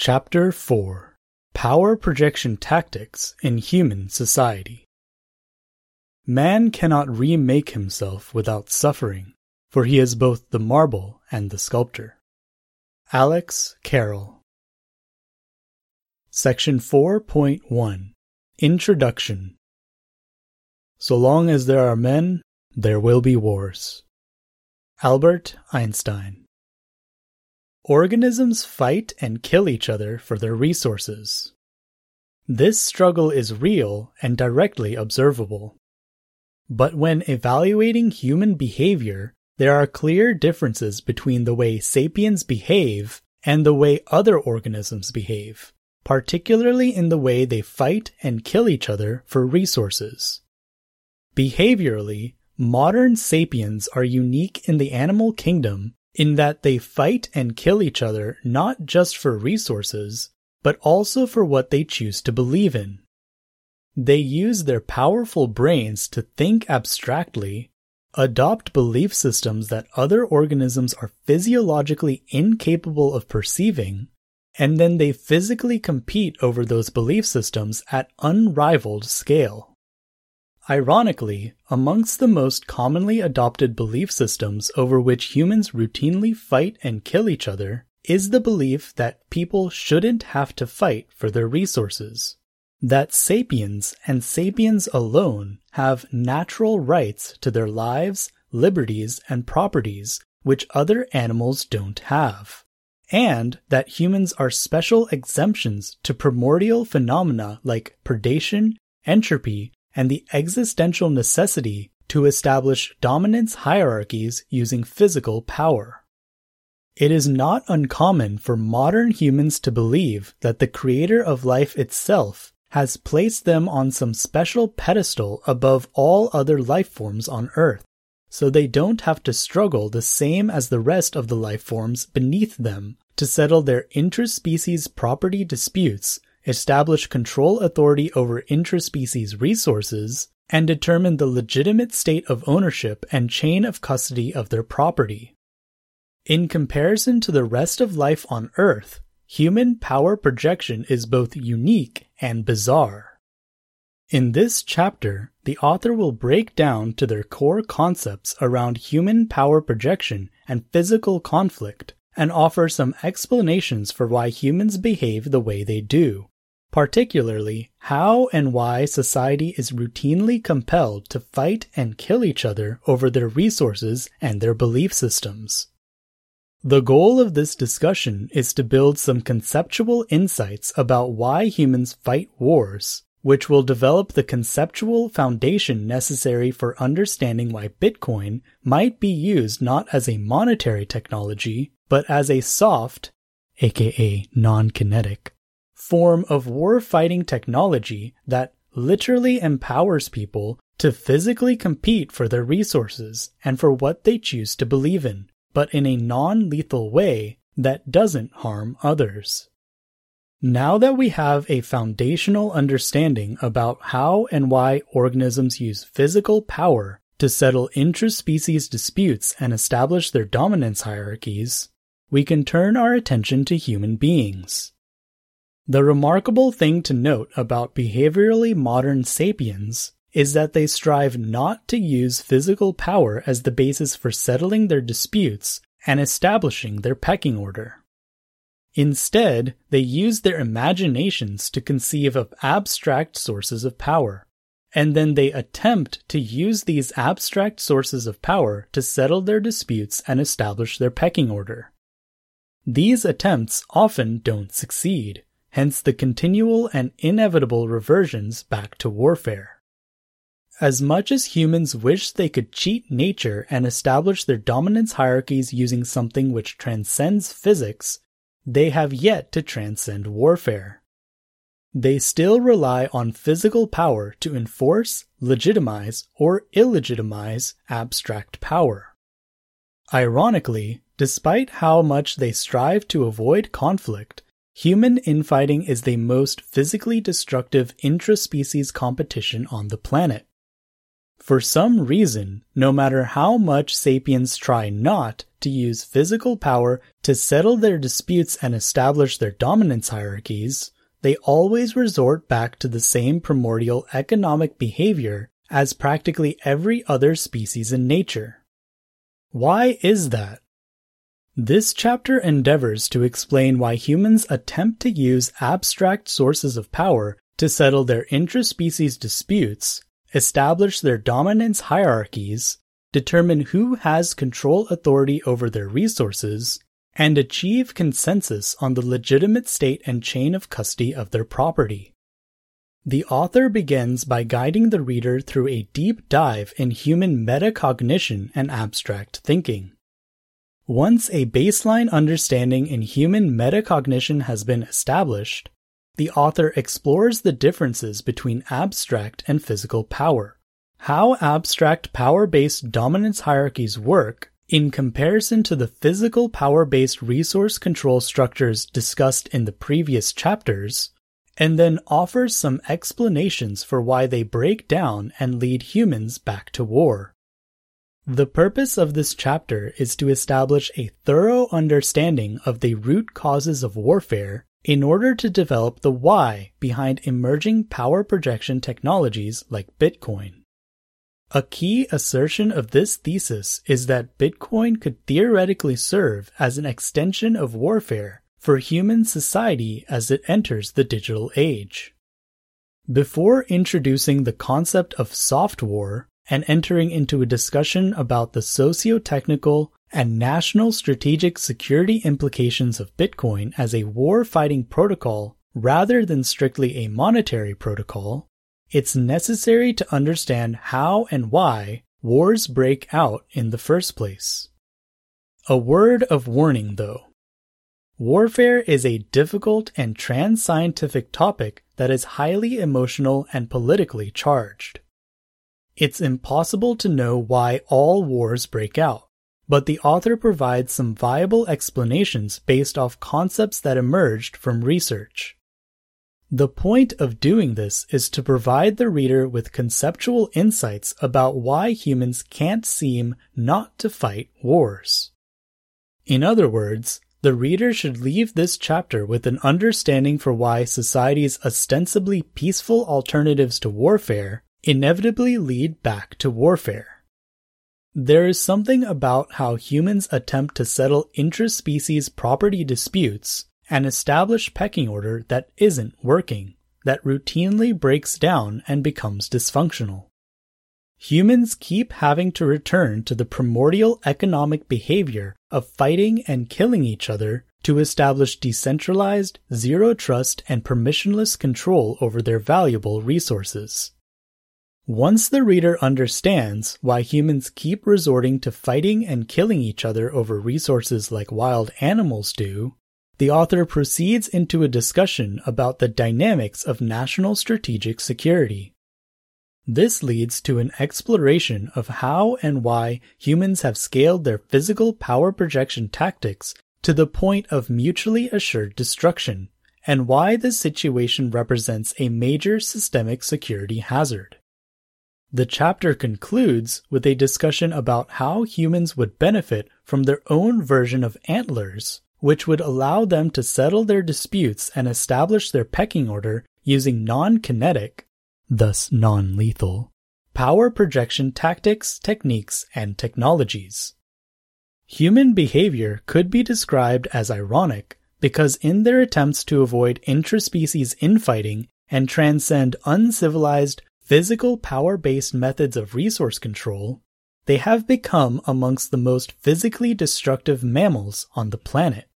Chapter 4 Power Projection Tactics in Human Society. Man cannot remake himself without suffering, for he is both the marble and the sculptor. Alexis Carrel. Section 4.1 Introduction. So long as there are men, there will be wars. Albert Einstein Organisms fight and kill each other for their resources. This struggle is real and directly observable. But when evaluating human behavior, there are clear differences between the way sapiens behave and the way other organisms behave, particularly in the way they fight and kill each other for resources. Behaviorally, modern sapiens are unique in the animal kingdom in that they fight and kill each other not just for resources, but also for what they choose to believe in. They use their powerful brains to think abstractly, adopt belief systems that other organisms are physiologically incapable of perceiving, and then they physically compete over those belief systems at unrivaled scale. Ironically, amongst the most commonly adopted belief systems over which humans routinely fight and kill each other is the belief that people shouldn't have to fight for their resources. That sapiens and sapiens alone have natural rights to their lives, liberties, and properties which other animals don't have. And that humans are special exemptions to primordial phenomena like predation, entropy, and the existential necessity to establish dominance hierarchies using physical power. It is not uncommon for modern humans to believe that the creator of life itself has placed them on some special pedestal above all other life forms on Earth, so they don't have to struggle the same as the rest of the life forms beneath them to settle their interspecies property disputes establish control authority over intraspecies resources, and determine the legitimate state of ownership and chain of custody of their property. In comparison to the rest of life on Earth, human power projection is both unique and bizarre. In this chapter, the author will break down to their core concepts around human power projection and physical conflict and offer some explanations for why humans behave the way they do, particularly how and why society is routinely compelled to fight and kill each other over their resources and their belief systems. The goal of this discussion is to build some conceptual insights about why humans fight wars, which will develop the conceptual foundation necessary for understanding why Bitcoin might be used not as a monetary technology, but as a soft, aka non-kinetic, form of war-fighting technology that literally empowers people to physically compete for their resources and for what they choose to believe in, but in a non-lethal way that doesn't harm others. Now that we have a foundational understanding about how and why organisms use physical power to settle intraspecies disputes and establish their dominance hierarchies, we can turn our attention to human beings. The remarkable thing to note about behaviorally modern sapiens is that they strive not to use physical power as the basis for settling their disputes and establishing their pecking order. Instead, they use their imaginations to conceive of abstract sources of power, and then they attempt to use these abstract sources of power to settle their disputes and establish their pecking order. These attempts often don't succeed hence the continual and inevitable reversions back to warfare. As much as humans wish they could cheat nature and establish their dominance hierarchies using something which transcends physics, they have yet to transcend warfare. They still rely on physical power to enforce, legitimize, or illegitimize abstract power. Ironically, despite how much they strive to avoid conflict, Human infighting is the most physically destructive intraspecies competition on the planet. For some reason, no matter how much sapiens try not to use physical power to settle their disputes and establish their dominance hierarchies, they always resort back to the same primordial economic behavior as practically every other species in nature. Why is that? This chapter endeavors to explain why humans attempt to use abstract sources of power to settle their intraspecies disputes, establish their dominance hierarchies, determine who has control authority over their resources, and achieve consensus on the legitimate state and chain of custody of their property. The author begins by guiding the reader through a deep dive in human metacognition and abstract thinking. Once a baseline understanding in human metacognition has been established, the author explores the differences between abstract and physical power, how abstract power based dominance hierarchies work in comparison to the physical power based resource control structures discussed in the previous chapters, and then offers some explanations for why they break down and lead humans back to war. The purpose of this chapter is to establish a thorough understanding of the root causes of warfare in order to develop the why behind emerging power projection technologies like Bitcoin. A key assertion of this thesis is that Bitcoin could theoretically serve as an extension of warfare for human society as it enters the digital age. Before introducing the concept of soft war and entering into a discussion about the socio-technical and national strategic security implications of Bitcoin as a war fighting protocol rather than strictly a monetary protocol, it's necessary to understand how and why wars break out in the first place. A word of warning though. Warfare is a difficult and trans scientific topic that is highly emotional and politically charged. It's impossible to know why all wars break out but the author provides some viable explanations based off concepts that emerged from research. The point of doing this is to provide the reader with conceptual insights about why humans can't seem not to fight wars. In other words, the reader should leave this chapter with an understanding for why society's ostensibly peaceful alternatives to warfare inevitably lead back to warfare. There is something about how humans attempt to settle intraspecies property disputes and establish pecking order that isn't working, that routinely breaks down and becomes dysfunctional. Humans keep having to return to the primordial economic behavior of fighting and killing each other to establish decentralized, zero trust, and permissionless control over their valuable resources. Once the reader understands why humans keep resorting to fighting and killing each other over resources like wild animals do, the author proceeds into a discussion about the dynamics of national strategic security. This leads to an exploration of how and why humans have scaled their physical power projection tactics to the point of mutually assured destruction, and why this situation represents a major systemic security hazard. The chapter concludes with a discussion about how humans would benefit from their own version of antlers, which would allow them to settle their disputes and establish their pecking order using non kinetic, thus non lethal, power projection tactics, techniques, and technologies. Human behavior could be described as ironic because in their attempts to avoid intraspecies infighting and transcend uncivilized physical power based methods of resource control, they have become amongst the most physically destructive mammals on the planet.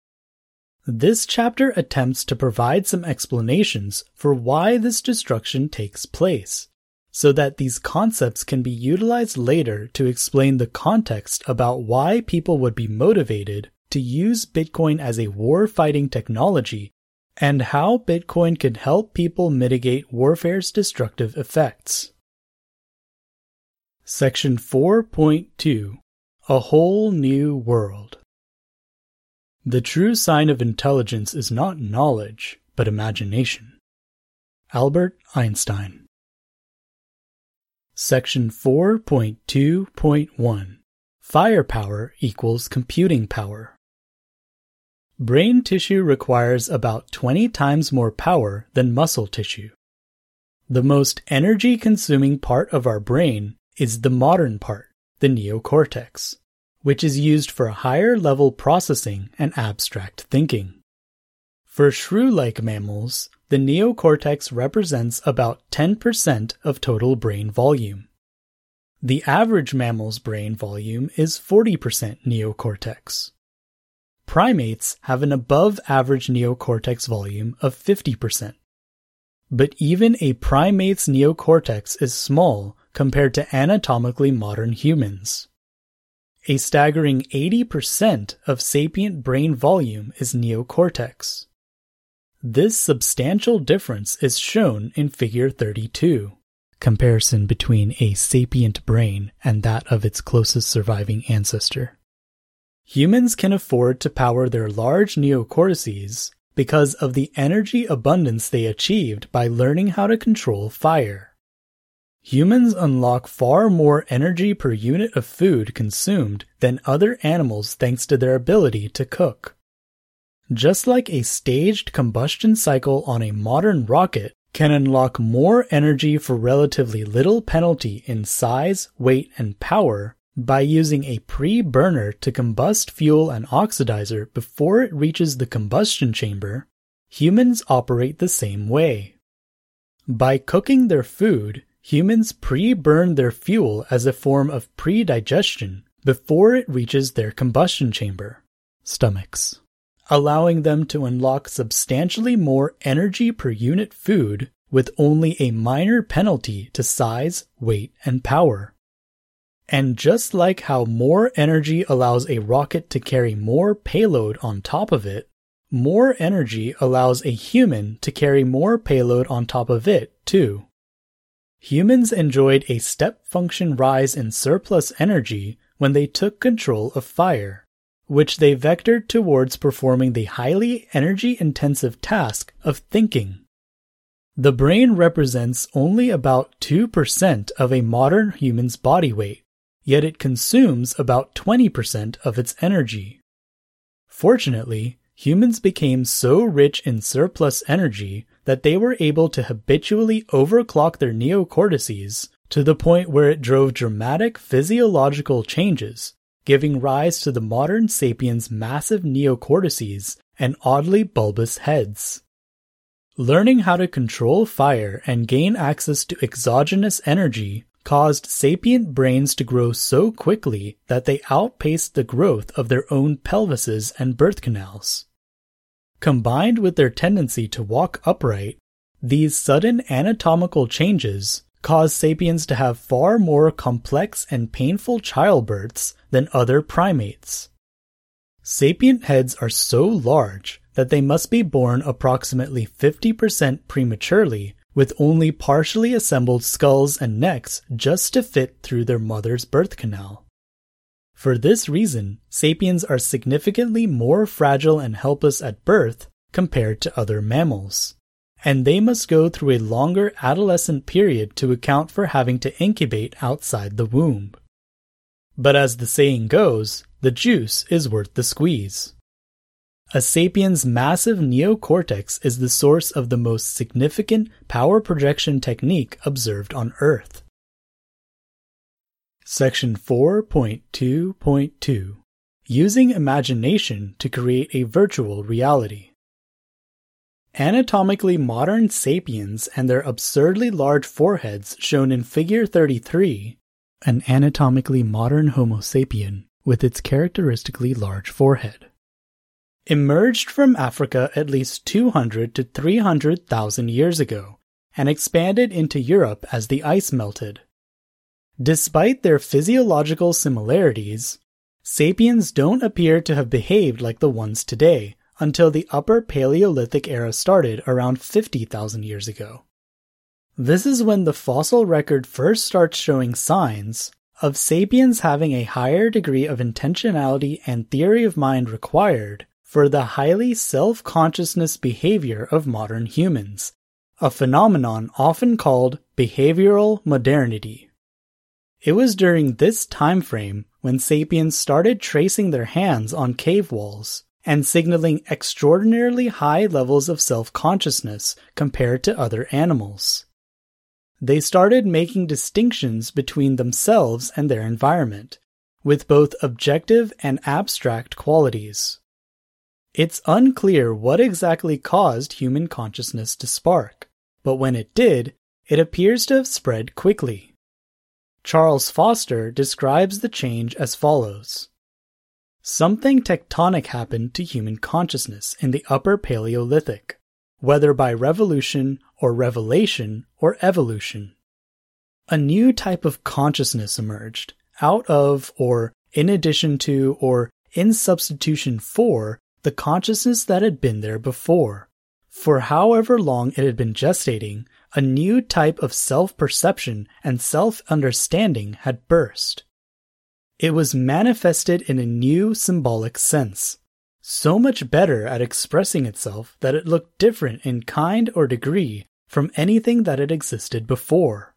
This chapter attempts to provide some explanations for why this destruction takes place, so that these concepts can be utilized later to explain the context about why people would be motivated to use Bitcoin as a war fighting technology and how Bitcoin could help people mitigate warfare's destructive effects. Section 4.2 A Whole New World The true sign of intelligence is not knowledge, but imagination. Albert Einstein Section 4.2.1 Firepower equals computing power. Brain tissue requires about 20 times more power than muscle tissue. The most energy consuming part of our brain is the modern part, the neocortex, which is used for higher level processing and abstract thinking. For shrew like mammals, the neocortex represents about 10% of total brain volume. The average mammal's brain volume is 40% neocortex. Primates have an above average neocortex volume of 50%. But even a primate's neocortex is small compared to anatomically modern humans. A staggering 80% of sapient brain volume is neocortex. This substantial difference is shown in Figure 32, comparison between a sapient brain and that of its closest surviving ancestor. Humans can afford to power their large neocortices because of the energy abundance they achieved by learning how to control fire. Humans unlock far more energy per unit of food consumed than other animals thanks to their ability to cook. Just like a staged combustion cycle on a modern rocket can unlock more energy for relatively little penalty in size, weight, and power by using a pre-burner to combust fuel and oxidizer before it reaches the combustion chamber, humans operate the same way. By cooking their food, humans pre-burn their fuel as a form of pre-digestion before it reaches their combustion chamber, stomachs, allowing them to unlock substantially more energy per unit food with only a minor penalty to size, weight, and power. And just like how more energy allows a rocket to carry more payload on top of it, more energy allows a human to carry more payload on top of it, too. Humans enjoyed a step function rise in surplus energy when they took control of fire, which they vectored towards performing the highly energy intensive task of thinking. The brain represents only about 2% of a modern human's body weight yet it consumes about 20% of its energy. Fortunately, humans became so rich in surplus energy that they were able to habitually overclock their neocortices to the point where it drove dramatic physiological changes, giving rise to the modern sapiens' massive neocortices and oddly bulbous heads. Learning how to control fire and gain access to exogenous energy caused sapient brains to grow so quickly that they outpaced the growth of their own pelvises and birth canals. Combined with their tendency to walk upright, these sudden anatomical changes caused sapiens to have far more complex and painful childbirths than other primates. Sapient heads are so large that they must be born approximately 50% prematurely with only partially assembled skulls and necks just to fit through their mother's birth canal. For this reason, sapiens are significantly more fragile and helpless at birth compared to other mammals, and they must go through a longer adolescent period to account for having to incubate outside the womb. But as the saying goes, the juice is worth the squeeze. A sapien's massive neocortex is the source of the most significant power projection technique observed on Earth. Section 4.2.2 Using Imagination to Create a Virtual Reality. Anatomically modern sapiens and their absurdly large foreheads shown in Figure 33, an anatomically modern Homo sapien with its characteristically large forehead emerged from Africa at least 200 to 300,000 years ago and expanded into Europe as the ice melted. Despite their physiological similarities, sapiens don't appear to have behaved like the ones today until the Upper Paleolithic era started around 50,000 years ago. This is when the fossil record first starts showing signs of sapiens having a higher degree of intentionality and theory of mind required for the highly self-consciousness behavior of modern humans, a phenomenon often called behavioral modernity. It was during this time frame when sapiens started tracing their hands on cave walls and signaling extraordinarily high levels of self-consciousness compared to other animals. They started making distinctions between themselves and their environment, with both objective and abstract qualities. It's unclear what exactly caused human consciousness to spark, but when it did, it appears to have spread quickly. Charles Foster describes the change as follows. Something tectonic happened to human consciousness in the Upper Paleolithic, whether by revolution or revelation or evolution. A new type of consciousness emerged out of or in addition to or in substitution for the consciousness that had been there before. For however long it had been gestating, a new type of self perception and self understanding had burst. It was manifested in a new symbolic sense, so much better at expressing itself that it looked different in kind or degree from anything that had existed before.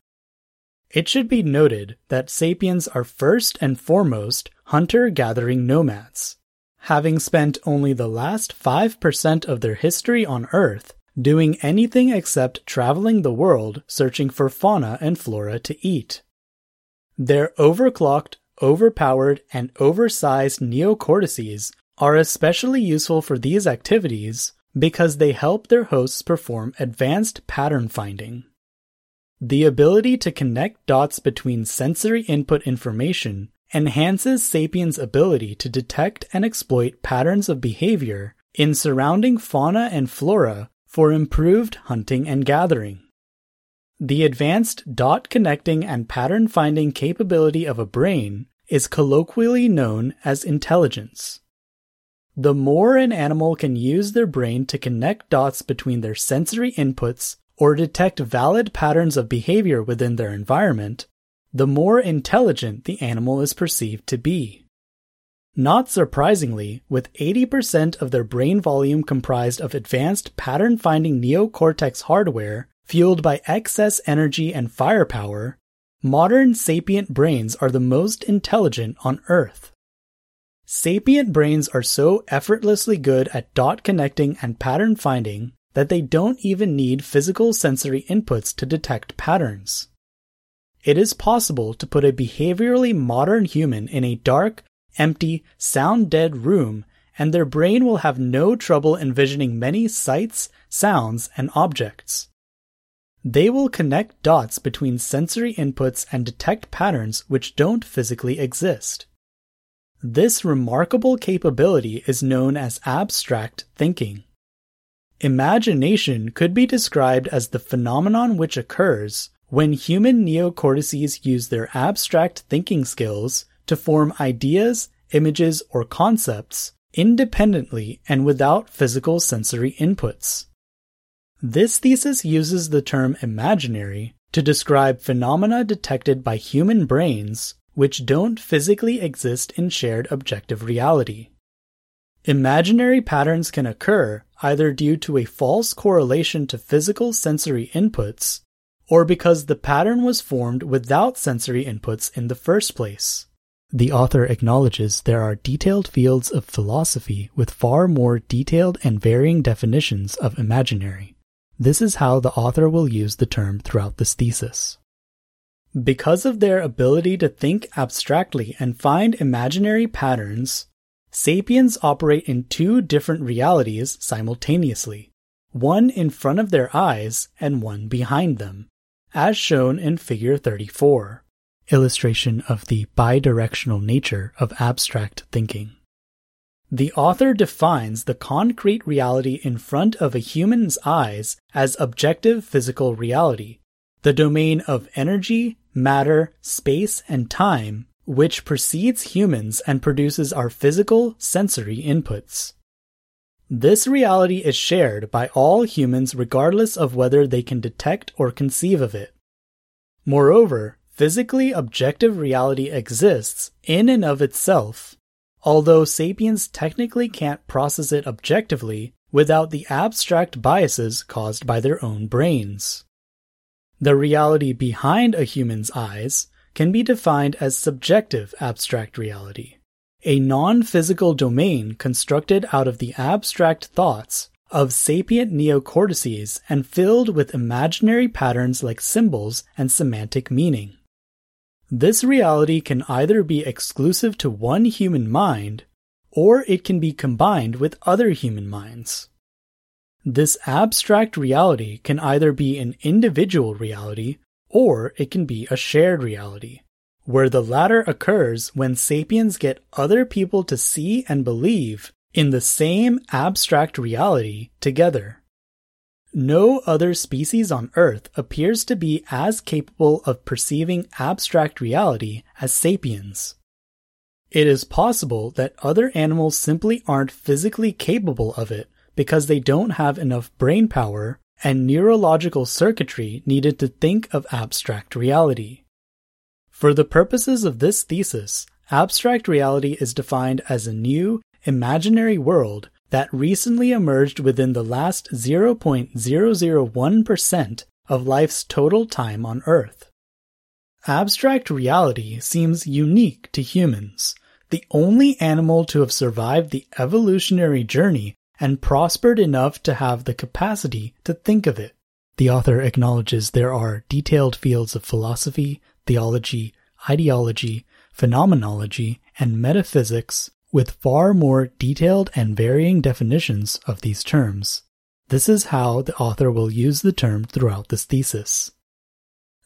It should be noted that sapiens are first and foremost hunter gathering nomads. Having spent only the last 5% of their history on Earth doing anything except traveling the world searching for fauna and flora to eat. Their overclocked, overpowered, and oversized neocortices are especially useful for these activities because they help their hosts perform advanced pattern finding. The ability to connect dots between sensory input information enhances sapiens' ability to detect and exploit patterns of behavior in surrounding fauna and flora for improved hunting and gathering. The advanced dot connecting and pattern finding capability of a brain is colloquially known as intelligence. The more an animal can use their brain to connect dots between their sensory inputs or detect valid patterns of behavior within their environment, the more intelligent the animal is perceived to be. Not surprisingly, with 80% of their brain volume comprised of advanced pattern finding neocortex hardware fueled by excess energy and firepower, modern sapient brains are the most intelligent on Earth. Sapient brains are so effortlessly good at dot connecting and pattern finding that they don't even need physical sensory inputs to detect patterns. It is possible to put a behaviorally modern human in a dark, empty, sound dead room, and their brain will have no trouble envisioning many sights, sounds, and objects. They will connect dots between sensory inputs and detect patterns which don't physically exist. This remarkable capability is known as abstract thinking. Imagination could be described as the phenomenon which occurs when human neocortices use their abstract thinking skills to form ideas, images, or concepts independently and without physical sensory inputs. This thesis uses the term imaginary to describe phenomena detected by human brains which don't physically exist in shared objective reality. Imaginary patterns can occur either due to a false correlation to physical sensory inputs or because the pattern was formed without sensory inputs in the first place. The author acknowledges there are detailed fields of philosophy with far more detailed and varying definitions of imaginary. This is how the author will use the term throughout this thesis. Because of their ability to think abstractly and find imaginary patterns, sapiens operate in two different realities simultaneously, one in front of their eyes and one behind them, as shown in Figure 34 illustration of the bidirectional nature of abstract thinking. The author defines the concrete reality in front of a human's eyes as objective physical reality, the domain of energy, matter, space, and time, which precedes humans and produces our physical sensory inputs. This reality is shared by all humans regardless of whether they can detect or conceive of it. Moreover, physically objective reality exists in and of itself, although sapiens technically can't process it objectively without the abstract biases caused by their own brains. The reality behind a human's eyes can be defined as subjective abstract reality, a non physical domain constructed out of the abstract thoughts of sapient neocortices and filled with imaginary patterns like symbols and semantic meaning. This reality can either be exclusive to one human mind, or it can be combined with other human minds. This abstract reality can either be an individual reality, or it can be a shared reality, where the latter occurs when sapiens get other people to see and believe in the same abstract reality together. No other species on Earth appears to be as capable of perceiving abstract reality as sapiens. It is possible that other animals simply aren't physically capable of it because they don't have enough brain power and neurological circuitry needed to think of abstract reality. For the purposes of this thesis, abstract reality is defined as a new, imaginary world that recently emerged within the last 0.001% of life's total time on Earth. Abstract reality seems unique to humans, the only animal to have survived the evolutionary journey and prospered enough to have the capacity to think of it. The author acknowledges there are detailed fields of philosophy, theology, ideology, phenomenology, and metaphysics with far more detailed and varying definitions of these terms. This is how the author will use the term throughout this thesis.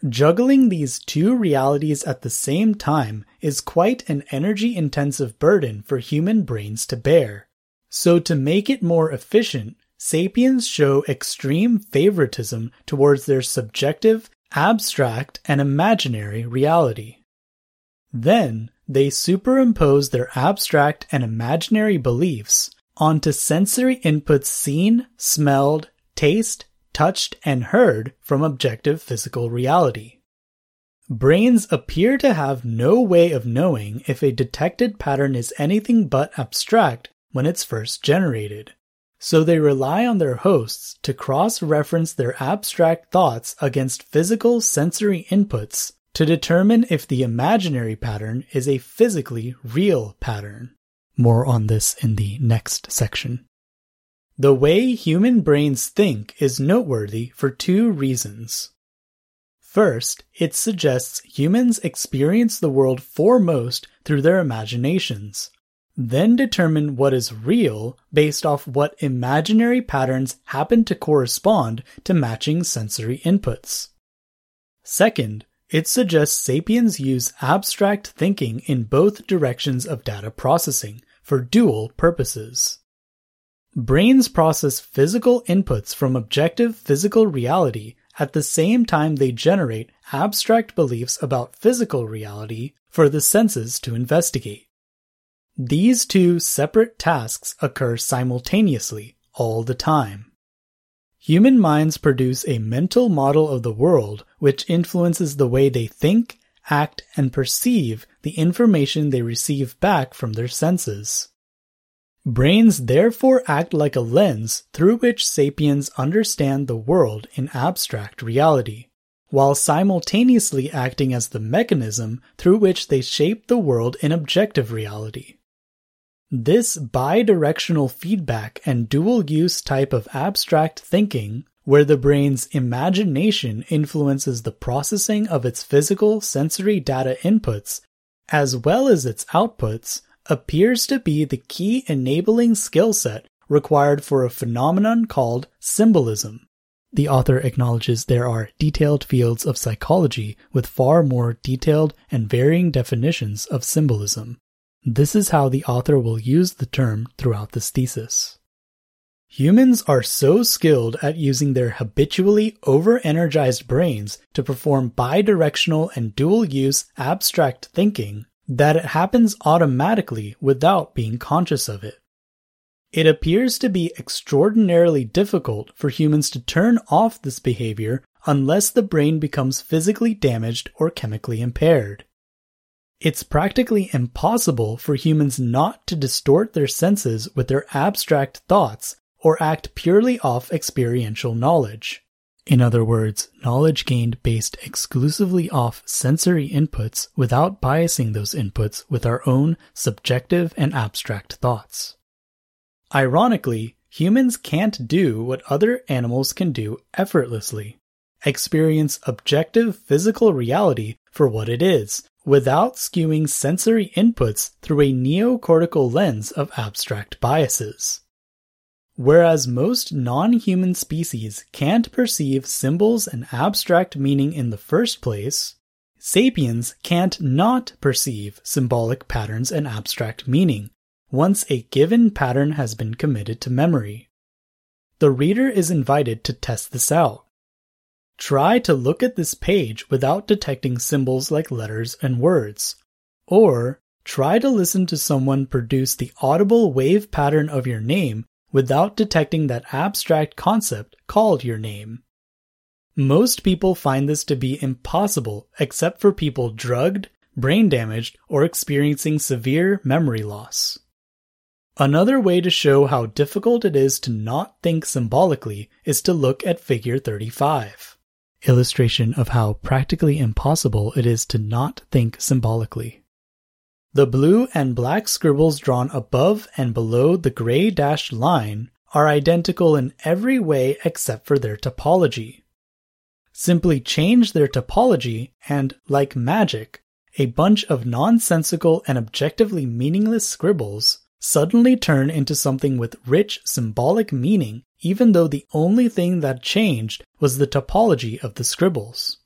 Juggling these two realities at the same time is quite an energy intensive burden for human brains to bear. So, to make it more efficient, sapiens show extreme favoritism towards their subjective, abstract, and imaginary reality. Then, they superimpose their abstract and imaginary beliefs onto sensory inputs seen, smelled, tasted, touched, and heard from objective physical reality. Brains appear to have no way of knowing if a detected pattern is anything but abstract when it's first generated. So they rely on their hosts to cross reference their abstract thoughts against physical sensory inputs to determine if the imaginary pattern is a physically real pattern. More on this in the next section. The way human brains think is noteworthy for two reasons. First, it suggests humans experience the world foremost through their imaginations, then determine what is real based off what imaginary patterns happen to correspond to matching sensory inputs. Second, it suggests sapiens use abstract thinking in both directions of data processing for dual purposes. Brains process physical inputs from objective physical reality at the same time they generate abstract beliefs about physical reality for the senses to investigate. These two separate tasks occur simultaneously all the time. Human minds produce a mental model of the world which influences the way they think, act, and perceive the information they receive back from their senses. Brains therefore act like a lens through which sapiens understand the world in abstract reality, while simultaneously acting as the mechanism through which they shape the world in objective reality. This bidirectional feedback and dual use type of abstract thinking, where the brain's imagination influences the processing of its physical sensory data inputs, as well as its outputs, appears to be the key enabling skill set required for a phenomenon called symbolism. The author acknowledges there are detailed fields of psychology with far more detailed and varying definitions of symbolism. This is how the author will use the term throughout this thesis. Humans are so skilled at using their habitually over-energized brains to perform bidirectional and dual-use abstract thinking that it happens automatically without being conscious of it. It appears to be extraordinarily difficult for humans to turn off this behavior unless the brain becomes physically damaged or chemically impaired. It's practically impossible for humans not to distort their senses with their abstract thoughts or act purely off experiential knowledge. In other words, knowledge gained based exclusively off sensory inputs without biasing those inputs with our own subjective and abstract thoughts. Ironically, humans can't do what other animals can do effortlessly experience objective physical reality for what it is, without skewing sensory inputs through a neocortical lens of abstract biases. Whereas most non human species can't perceive symbols and abstract meaning in the first place, sapiens can't not perceive symbolic patterns and abstract meaning once a given pattern has been committed to memory. The reader is invited to test this out. Try to look at this page without detecting symbols like letters and words. Or try to listen to someone produce the audible wave pattern of your name without detecting that abstract concept called your name. Most people find this to be impossible except for people drugged, brain damaged, or experiencing severe memory loss. Another way to show how difficult it is to not think symbolically is to look at figure 35. Illustration of how practically impossible it is to not think symbolically. The blue and black scribbles drawn above and below the gray dashed line are identical in every way except for their topology. Simply change their topology and, like magic, a bunch of nonsensical and objectively meaningless scribbles suddenly turn into something with rich symbolic meaning even though the only thing that changed was the topology of the scribbles.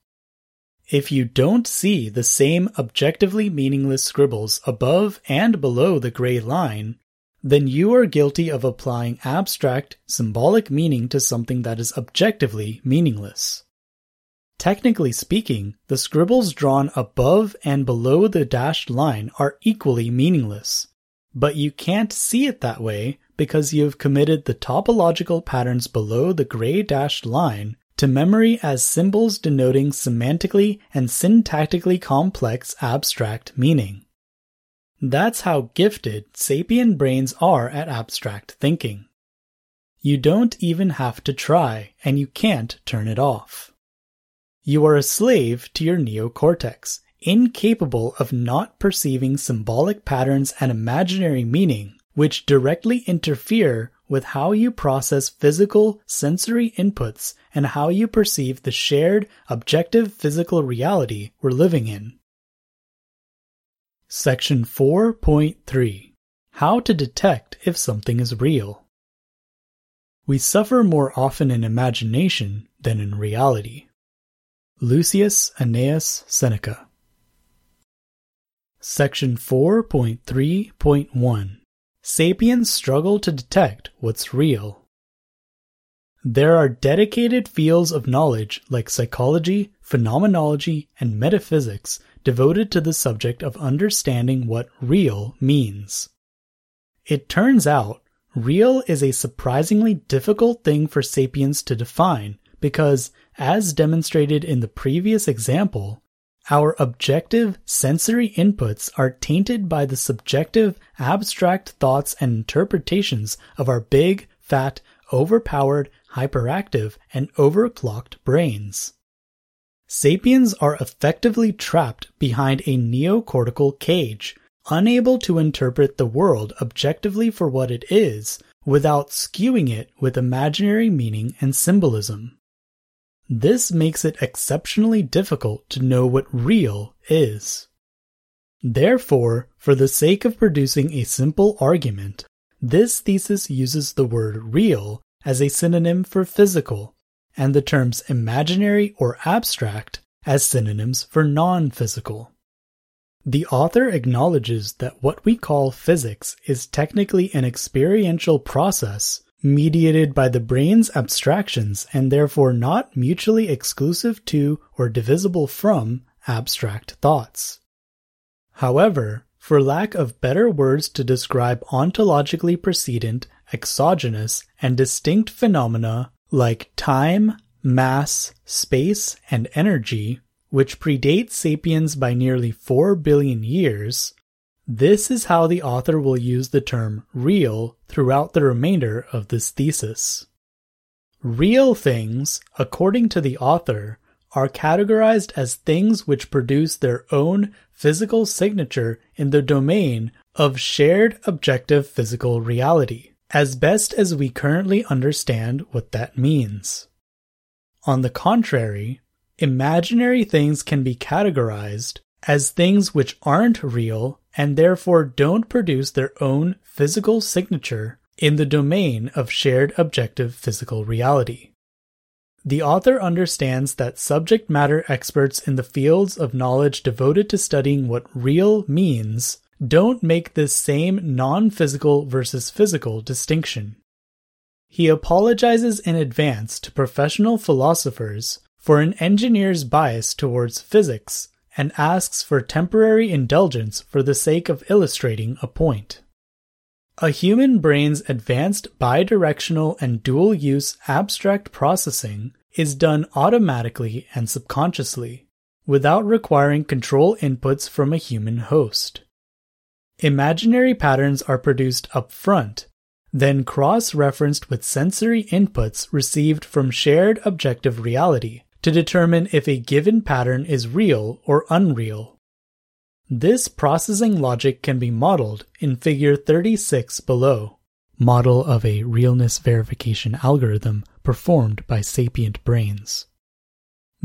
If you don't see the same objectively meaningless scribbles above and below the gray line, then you are guilty of applying abstract, symbolic meaning to something that is objectively meaningless. Technically speaking, the scribbles drawn above and below the dashed line are equally meaningless, but you can't see it that way because you have committed the topological patterns below the gray dashed line to memory as symbols denoting semantically and syntactically complex abstract meaning. That's how gifted sapient brains are at abstract thinking. You don't even have to try, and you can't turn it off. You are a slave to your neocortex, incapable of not perceiving symbolic patterns and imaginary meaning, which directly interfere with how you process physical sensory inputs and how you perceive the shared objective physical reality we're living in. Section 4.3 How to detect if something is real. We suffer more often in imagination than in reality. Lucius Annaeus Seneca. Section 4.3.1 Sapiens struggle to detect what's real. There are dedicated fields of knowledge like psychology, phenomenology, and metaphysics devoted to the subject of understanding what real means. It turns out, real is a surprisingly difficult thing for sapiens to define because, as demonstrated in the previous example, our objective sensory inputs are tainted by the subjective abstract thoughts and interpretations of our big, fat, overpowered, hyperactive, and overclocked brains. Sapiens are effectively trapped behind a neocortical cage, unable to interpret the world objectively for what it is without skewing it with imaginary meaning and symbolism. This makes it exceptionally difficult to know what real is. Therefore, for the sake of producing a simple argument, this thesis uses the word real as a synonym for physical, and the terms imaginary or abstract as synonyms for non physical. The author acknowledges that what we call physics is technically an experiential process mediated by the brain's abstractions and therefore not mutually exclusive to or divisible from abstract thoughts. However, for lack of better words to describe ontologically precedent, exogenous, and distinct phenomena like time, mass, space, and energy, which predate sapiens by nearly 4 billion years, this is how the author will use the term real throughout the remainder of this thesis. Real things, according to the author, are categorized as things which produce their own physical signature in the domain of shared objective physical reality, as best as we currently understand what that means. On the contrary, imaginary things can be categorized as things which aren't real and therefore don't produce their own physical signature in the domain of shared objective physical reality. The author understands that subject matter experts in the fields of knowledge devoted to studying what real means don't make this same non physical versus physical distinction. He apologizes in advance to professional philosophers for an engineer's bias towards physics and asks for temporary indulgence for the sake of illustrating a point. A human brain's advanced bidirectional and dual use abstract processing is done automatically and subconsciously, without requiring control inputs from a human host. Imaginary patterns are produced up front, then cross referenced with sensory inputs received from shared objective reality to determine if a given pattern is real or unreal. This processing logic can be modeled in figure 36 below. Model of a realness verification algorithm performed by sapient brains.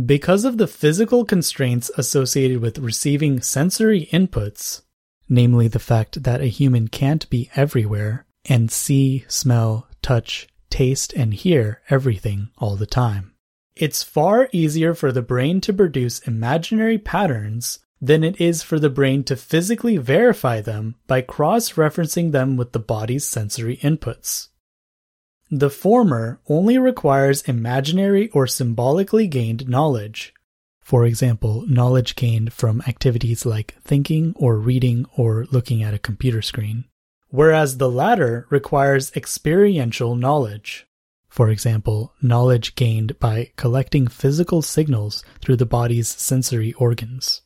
Because of the physical constraints associated with receiving sensory inputs, namely the fact that a human can't be everywhere and see, smell, touch, taste, and hear everything all the time. It's far easier for the brain to produce imaginary patterns than it is for the brain to physically verify them by cross referencing them with the body's sensory inputs. The former only requires imaginary or symbolically gained knowledge. For example, knowledge gained from activities like thinking or reading or looking at a computer screen. Whereas the latter requires experiential knowledge. For example, knowledge gained by collecting physical signals through the body's sensory organs.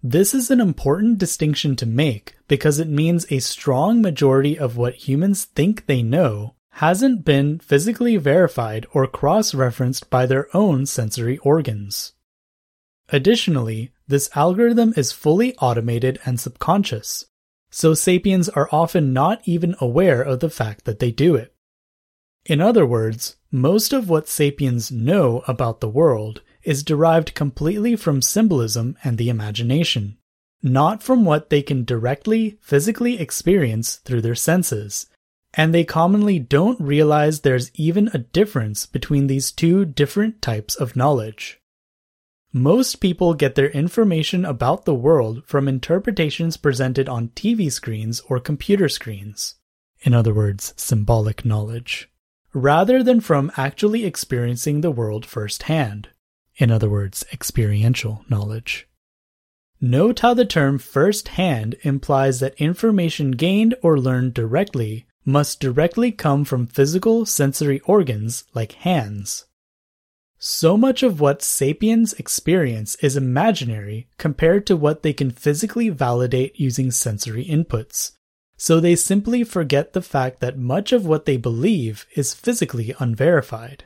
This is an important distinction to make because it means a strong majority of what humans think they know hasn't been physically verified or cross referenced by their own sensory organs. Additionally, this algorithm is fully automated and subconscious, so sapiens are often not even aware of the fact that they do it. In other words, most of what sapiens know about the world is derived completely from symbolism and the imagination, not from what they can directly, physically experience through their senses. And they commonly don't realize there's even a difference between these two different types of knowledge. Most people get their information about the world from interpretations presented on TV screens or computer screens. In other words, symbolic knowledge. Rather than from actually experiencing the world firsthand in other words, experiential knowledge. Note how the term firsthand implies that information gained or learned directly must directly come from physical sensory organs like hands. So much of what sapiens experience is imaginary compared to what they can physically validate using sensory inputs, so they simply forget the fact that much of what they believe is physically unverified.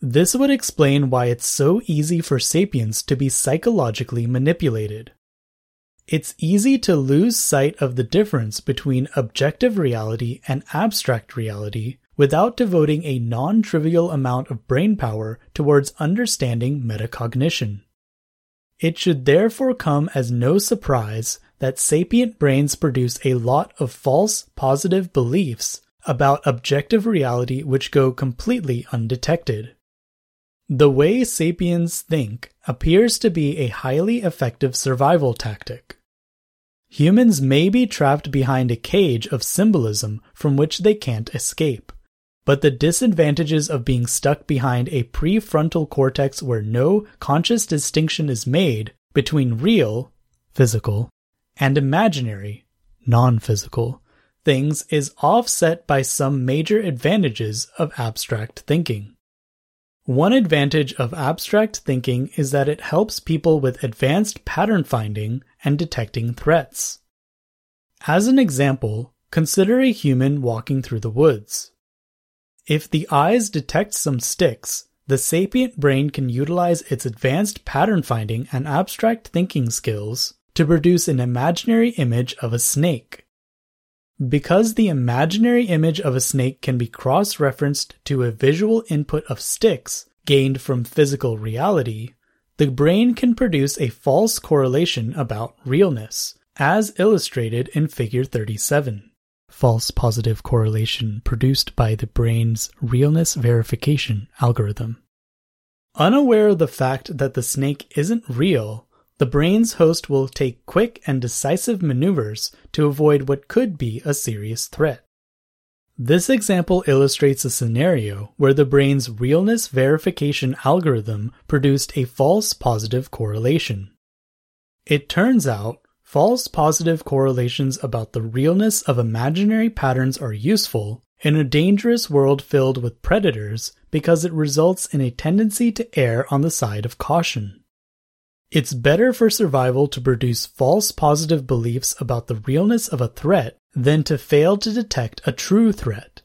This would explain why it's so easy for sapiens to be psychologically manipulated. It's easy to lose sight of the difference between objective reality and abstract reality without devoting a non trivial amount of brain power towards understanding metacognition. It should therefore come as no surprise that sapient brains produce a lot of false positive beliefs about objective reality which go completely undetected. The way sapiens think appears to be a highly effective survival tactic. Humans may be trapped behind a cage of symbolism from which they can't escape, but the disadvantages of being stuck behind a prefrontal cortex where no conscious distinction is made between real, physical, and imaginary, non physical, things is offset by some major advantages of abstract thinking. One advantage of abstract thinking is that it helps people with advanced pattern finding and detecting threats. As an example, consider a human walking through the woods. If the eyes detect some sticks, the sapient brain can utilize its advanced pattern finding and abstract thinking skills to produce an imaginary image of a snake. Because the imaginary image of a snake can be cross referenced to a visual input of sticks gained from physical reality, the brain can produce a false correlation about realness, as illustrated in Figure 37. False positive correlation produced by the brain's realness verification algorithm. Unaware of the fact that the snake isn't real, the brain's host will take quick and decisive maneuvers to avoid what could be a serious threat. This example illustrates a scenario where the brain's realness verification algorithm produced a false positive correlation. It turns out false positive correlations about the realness of imaginary patterns are useful in a dangerous world filled with predators because it results in a tendency to err on the side of caution. It's better for survival to produce false positive beliefs about the realness of a threat than to fail to detect a true threat.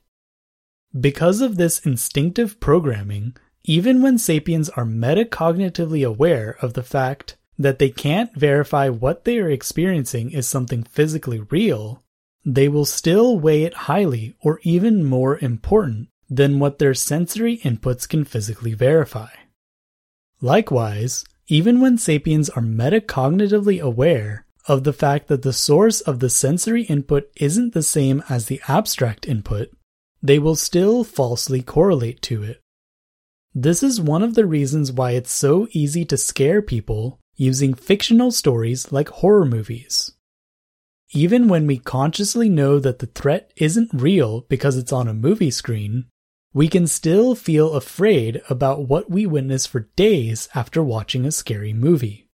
Because of this instinctive programming, even when sapiens are metacognitively aware of the fact that they can't verify what they are experiencing is something physically real, they will still weigh it highly or even more important than what their sensory inputs can physically verify. Likewise, even when sapiens are metacognitively aware of the fact that the source of the sensory input isn't the same as the abstract input, they will still falsely correlate to it. This is one of the reasons why it's so easy to scare people using fictional stories like horror movies. Even when we consciously know that the threat isn't real because it's on a movie screen, we can still feel afraid about what we witness for days after watching a scary movie.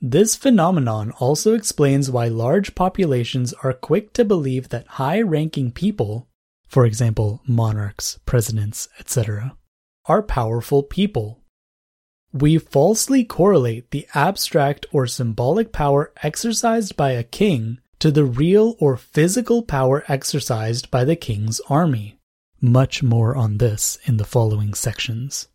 This phenomenon also explains why large populations are quick to believe that high ranking people, for example, monarchs, presidents, etc., are powerful people. We falsely correlate the abstract or symbolic power exercised by a king to the real or physical power exercised by the king's army. Much more on this in the following sections.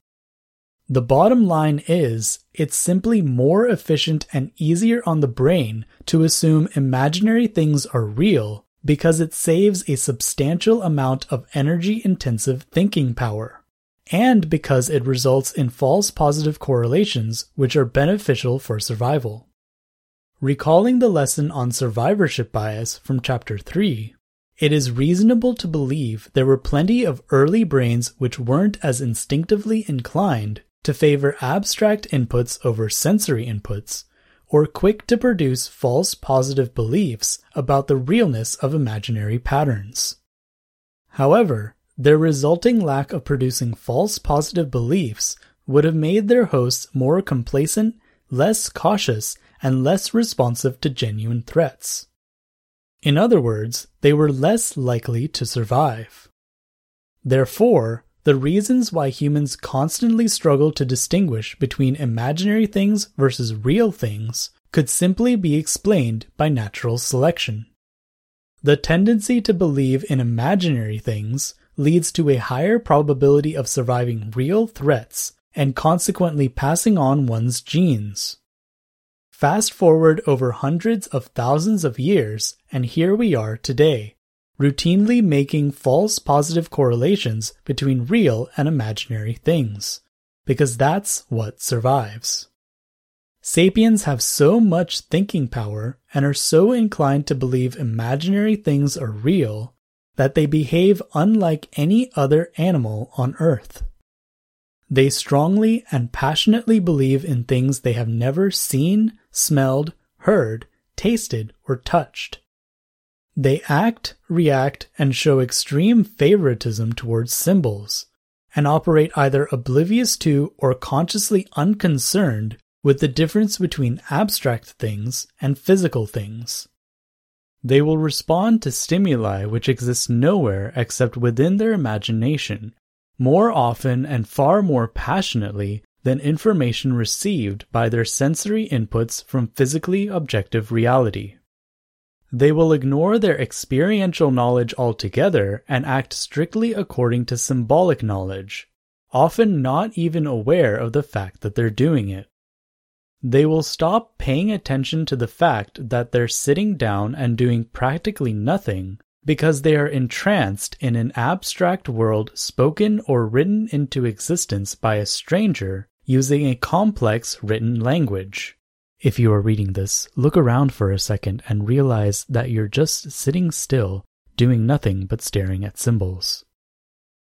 The bottom line is, it's simply more efficient and easier on the brain to assume imaginary things are real because it saves a substantial amount of energy intensive thinking power. And because it results in false positive correlations which are beneficial for survival. Recalling the lesson on survivorship bias from Chapter 3, it is reasonable to believe there were plenty of early brains which weren't as instinctively inclined to favor abstract inputs over sensory inputs, or quick to produce false positive beliefs about the realness of imaginary patterns. However, their resulting lack of producing false positive beliefs would have made their hosts more complacent, less cautious, and less responsive to genuine threats. In other words, they were less likely to survive. Therefore, the reasons why humans constantly struggle to distinguish between imaginary things versus real things could simply be explained by natural selection. The tendency to believe in imaginary things leads to a higher probability of surviving real threats and consequently passing on one's genes. Fast forward over hundreds of thousands of years, and here we are today, routinely making false positive correlations between real and imaginary things, because that's what survives. Sapiens have so much thinking power and are so inclined to believe imaginary things are real that they behave unlike any other animal on Earth. They strongly and passionately believe in things they have never seen, smelled, heard, tasted, or touched. They act, react, and show extreme favoritism towards symbols, and operate either oblivious to or consciously unconcerned with the difference between abstract things and physical things. They will respond to stimuli which exist nowhere except within their imagination, more often and far more passionately than information received by their sensory inputs from physically objective reality. They will ignore their experiential knowledge altogether and act strictly according to symbolic knowledge, often not even aware of the fact that they're doing it. They will stop paying attention to the fact that they're sitting down and doing practically nothing because they are entranced in an abstract world spoken or written into existence by a stranger using a complex written language. If you are reading this, look around for a second and realize that you're just sitting still, doing nothing but staring at symbols.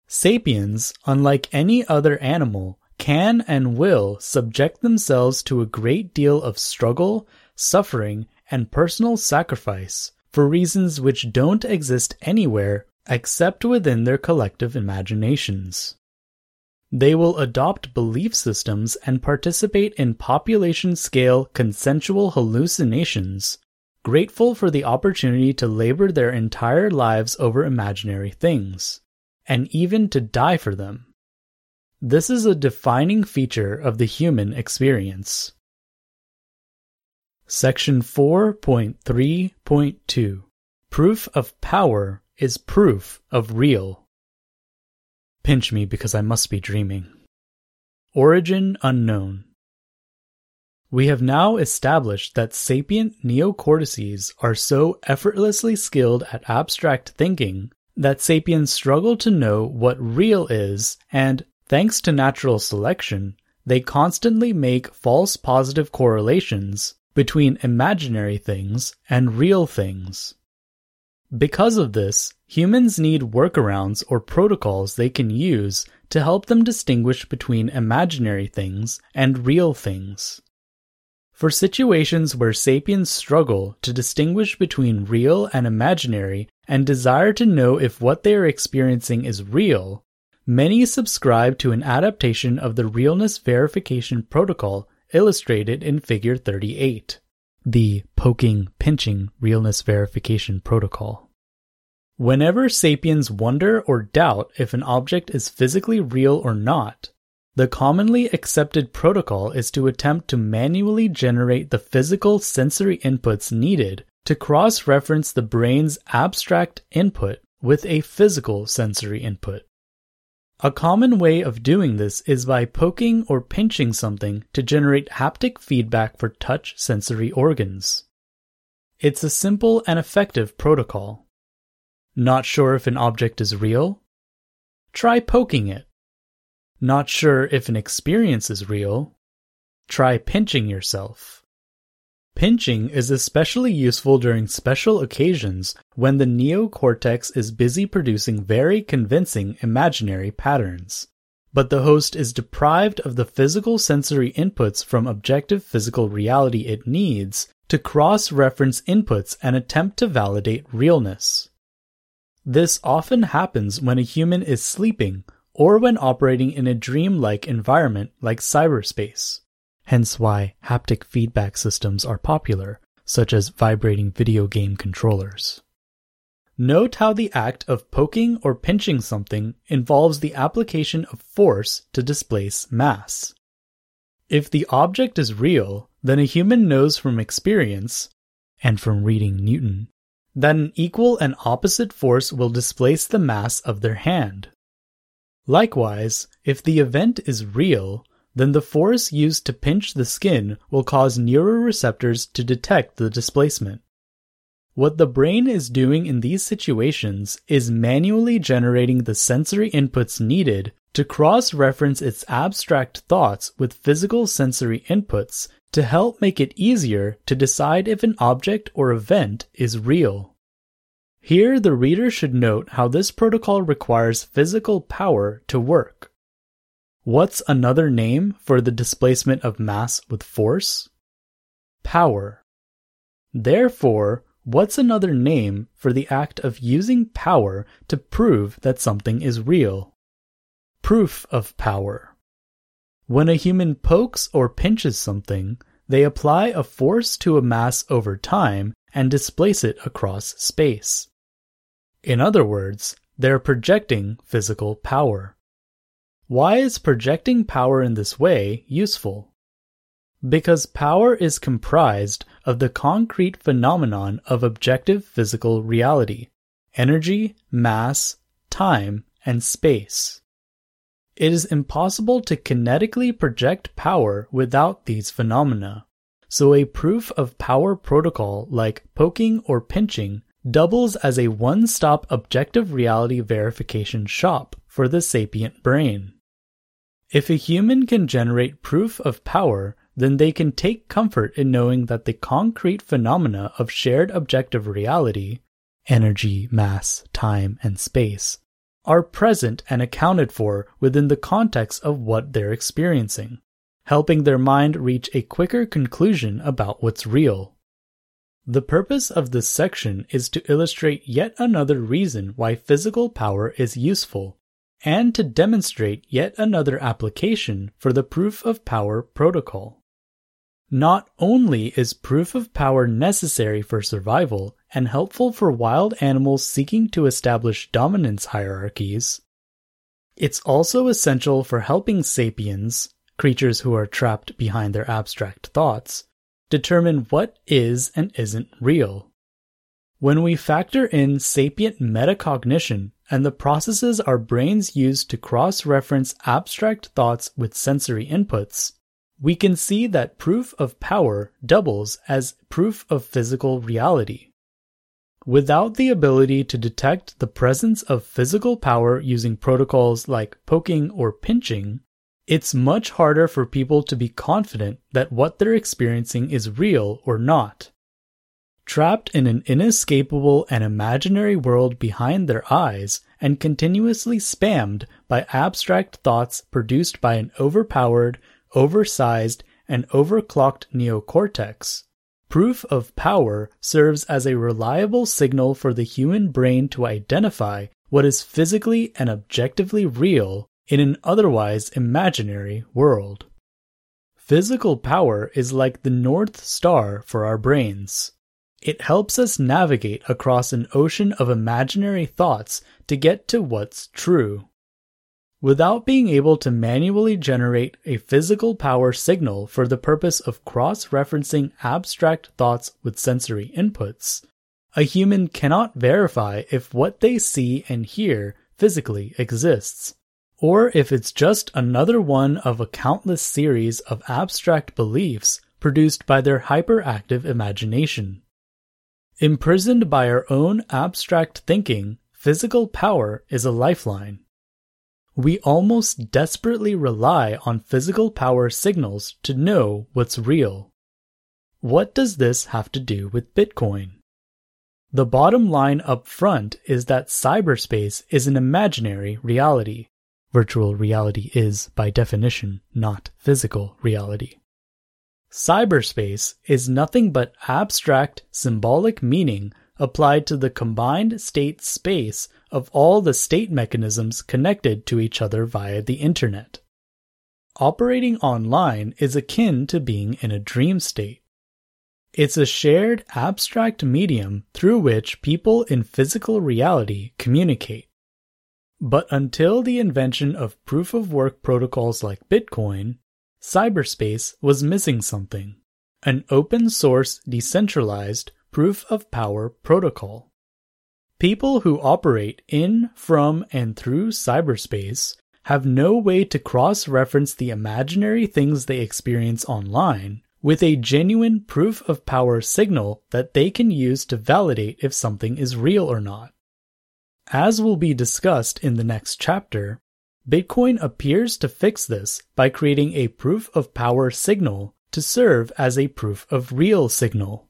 Sapiens, unlike any other animal, can and will subject themselves to a great deal of struggle, suffering, and personal sacrifice for reasons which don't exist anywhere except within their collective imaginations. They will adopt belief systems and participate in population scale consensual hallucinations, grateful for the opportunity to labor their entire lives over imaginary things, and even to die for them. This is a defining feature of the human experience. Section 4.3.2 Proof of power is proof of real. Pinch me because I must be dreaming. Origin unknown. We have now established that sapient neocortices are so effortlessly skilled at abstract thinking that sapiens struggle to know what real is, and, thanks to natural selection, they constantly make false positive correlations between imaginary things and real things. Because of this, humans need workarounds or protocols they can use to help them distinguish between imaginary things and real things. For situations where sapiens struggle to distinguish between real and imaginary and desire to know if what they are experiencing is real, many subscribe to an adaptation of the realness verification protocol illustrated in Figure 38 the poking pinching realness verification protocol. Whenever sapiens wonder or doubt if an object is physically real or not, the commonly accepted protocol is to attempt to manually generate the physical sensory inputs needed to cross reference the brain's abstract input with a physical sensory input. A common way of doing this is by poking or pinching something to generate haptic feedback for touch sensory organs. It's a simple and effective protocol. Not sure if an object is real? Try poking it. Not sure if an experience is real? Try pinching yourself. Pinching is especially useful during special occasions when the neocortex is busy producing very convincing imaginary patterns. But the host is deprived of the physical sensory inputs from objective physical reality it needs to cross reference inputs and attempt to validate realness. This often happens when a human is sleeping or when operating in a dream-like environment like cyberspace hence why haptic feedback systems are popular, such as vibrating video game controllers. Note how the act of poking or pinching something involves the application of force to displace mass. If the object is real, then a human knows from experience, and from reading Newton, that an equal and opposite force will displace the mass of their hand. Likewise, if the event is real, then the force used to pinch the skin will cause neuroreceptors to detect the displacement. What the brain is doing in these situations is manually generating the sensory inputs needed to cross reference its abstract thoughts with physical sensory inputs to help make it easier to decide if an object or event is real. Here, the reader should note how this protocol requires physical power to work. What's another name for the displacement of mass with force? Power. Therefore, what's another name for the act of using power to prove that something is real? Proof of power. When a human pokes or pinches something, they apply a force to a mass over time and displace it across space. In other words, they're projecting physical power. Why is projecting power in this way useful? Because power is comprised of the concrete phenomenon of objective physical reality energy, mass, time, and space. It is impossible to kinetically project power without these phenomena, so a proof of power protocol like poking or pinching doubles as a one stop objective reality verification shop for the sapient brain. If a human can generate proof of power, then they can take comfort in knowing that the concrete phenomena of shared objective reality energy, mass, time, and space are present and accounted for within the context of what they're experiencing, helping their mind reach a quicker conclusion about what's real. The purpose of this section is to illustrate yet another reason why physical power is useful, and to demonstrate yet another application for the proof of power protocol. Not only is proof of power necessary for survival and helpful for wild animals seeking to establish dominance hierarchies, it's also essential for helping sapiens, creatures who are trapped behind their abstract thoughts, determine what is and isn't real. When we factor in sapient metacognition and the processes our brains use to cross reference abstract thoughts with sensory inputs, we can see that proof of power doubles as proof of physical reality. Without the ability to detect the presence of physical power using protocols like poking or pinching, it's much harder for people to be confident that what they're experiencing is real or not. Trapped in an inescapable and imaginary world behind their eyes and continuously spammed by abstract thoughts produced by an overpowered, oversized, and overclocked neocortex, proof of power serves as a reliable signal for the human brain to identify what is physically and objectively real in an otherwise imaginary world. Physical power is like the North Star for our brains. It helps us navigate across an ocean of imaginary thoughts to get to what's true. Without being able to manually generate a physical power signal for the purpose of cross referencing abstract thoughts with sensory inputs, a human cannot verify if what they see and hear physically exists or if it's just another one of a countless series of abstract beliefs produced by their hyperactive imagination. Imprisoned by our own abstract thinking, physical power is a lifeline. We almost desperately rely on physical power signals to know what's real. What does this have to do with Bitcoin? The bottom line up front is that cyberspace is an imaginary reality virtual reality is, by definition, not physical reality. Cyberspace is nothing but abstract, symbolic meaning applied to the combined state space of all the state mechanisms connected to each other via the Internet. Operating online is akin to being in a dream state. It's a shared abstract medium through which people in physical reality communicate. But until the invention of proof of work protocols like Bitcoin, cyberspace was missing something an open source, decentralized proof of power protocol. People who operate in, from, and through cyberspace have no way to cross reference the imaginary things they experience online with a genuine proof of power signal that they can use to validate if something is real or not. As will be discussed in the next chapter, Bitcoin appears to fix this by creating a proof of power signal to serve as a proof of real signal.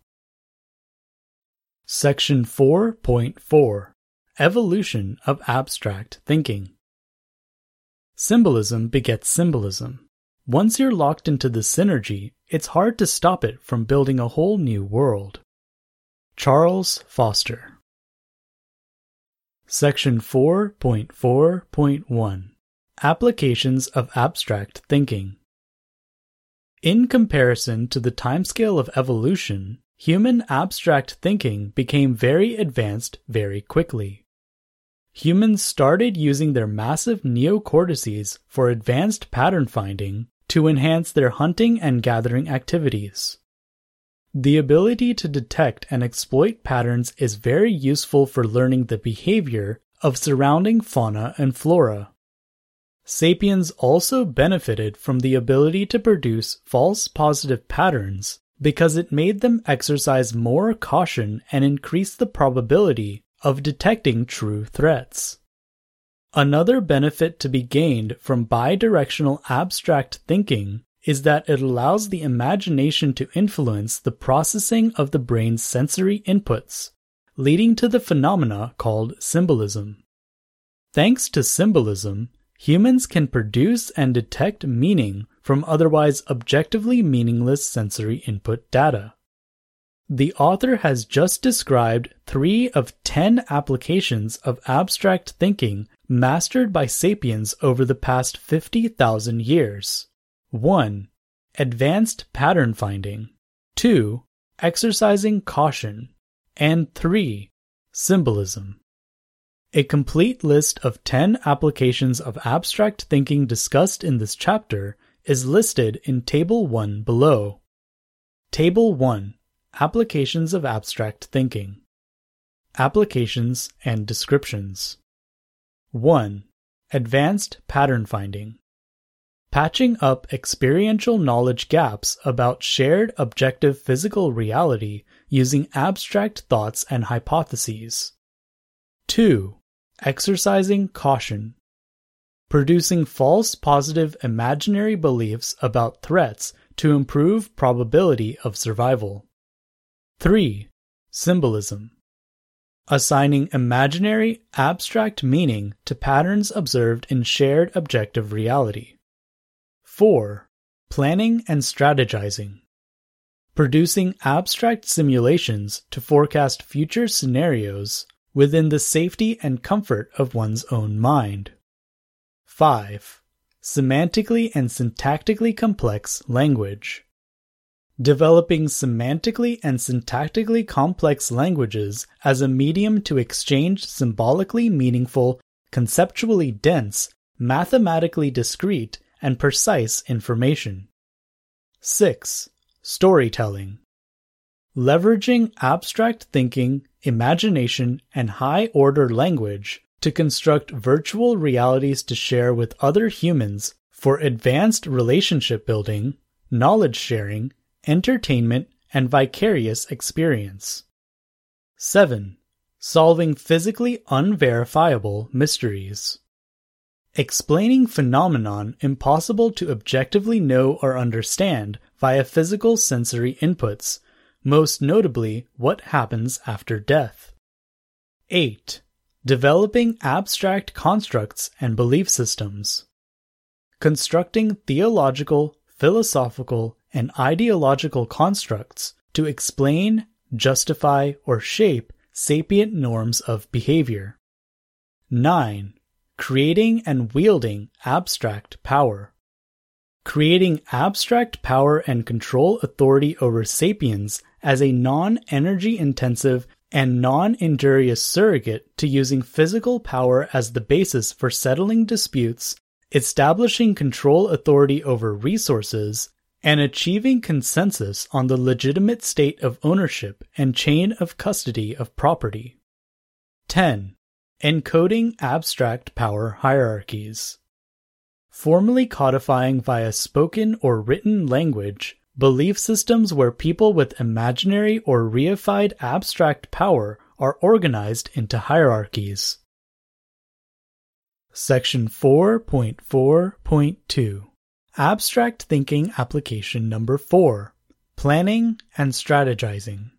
Section 4.4 Evolution of Abstract Thinking Symbolism begets symbolism. Once you're locked into the synergy, it's hard to stop it from building a whole new world. Charles Foster Section 4.4.1 Applications of Abstract Thinking In comparison to the timescale of evolution, human abstract thinking became very advanced very quickly. Humans started using their massive neocortices for advanced pattern finding to enhance their hunting and gathering activities. The ability to detect and exploit patterns is very useful for learning the behavior of surrounding fauna and flora. Sapiens also benefited from the ability to produce false positive patterns because it made them exercise more caution and increase the probability of detecting true threats. Another benefit to be gained from bidirectional abstract thinking is that it allows the imagination to influence the processing of the brain's sensory inputs, leading to the phenomena called symbolism. Thanks to symbolism, humans can produce and detect meaning from otherwise objectively meaningless sensory input data. The author has just described three of ten applications of abstract thinking mastered by sapiens over the past 50,000 years. 1. Advanced pattern finding. 2. Exercising caution. And 3. Symbolism. A complete list of 10 applications of abstract thinking discussed in this chapter is listed in Table 1 below. Table 1 Applications of Abstract Thinking Applications and Descriptions 1. Advanced Pattern Finding Patching up experiential knowledge gaps about shared objective physical reality using abstract thoughts and hypotheses. 2. Exercising caution. Producing false positive imaginary beliefs about threats to improve probability of survival. 3. Symbolism. Assigning imaginary, abstract meaning to patterns observed in shared objective reality. 4. Planning and strategizing. Producing abstract simulations to forecast future scenarios within the safety and comfort of one's own mind. 5. Semantically and syntactically complex language. Developing semantically and syntactically complex languages as a medium to exchange symbolically meaningful, conceptually dense, mathematically discrete, and precise information. 6. Storytelling. Leveraging abstract thinking imagination, and high order language to construct virtual realities to share with other humans for advanced relationship building, knowledge sharing, entertainment, and vicarious experience. 7. Solving physically unverifiable mysteries. Explaining phenomenon impossible to objectively know or understand via physical sensory inputs most notably what happens after death. 8. Developing abstract constructs and belief systems. Constructing theological, philosophical, and ideological constructs to explain, justify, or shape sapient norms of behavior. 9. Creating and wielding abstract power creating abstract power and control authority over sapiens as a non energy intensive and non injurious surrogate to using physical power as the basis for settling disputes, establishing control authority over resources, and achieving consensus on the legitimate state of ownership and chain of custody of property. 10. Encoding abstract power hierarchies formally codifying via spoken or written language belief systems where people with imaginary or reified abstract power are organized into hierarchies. Section 4.4.2 Abstract Thinking Application Number 4 Planning and Strategizing.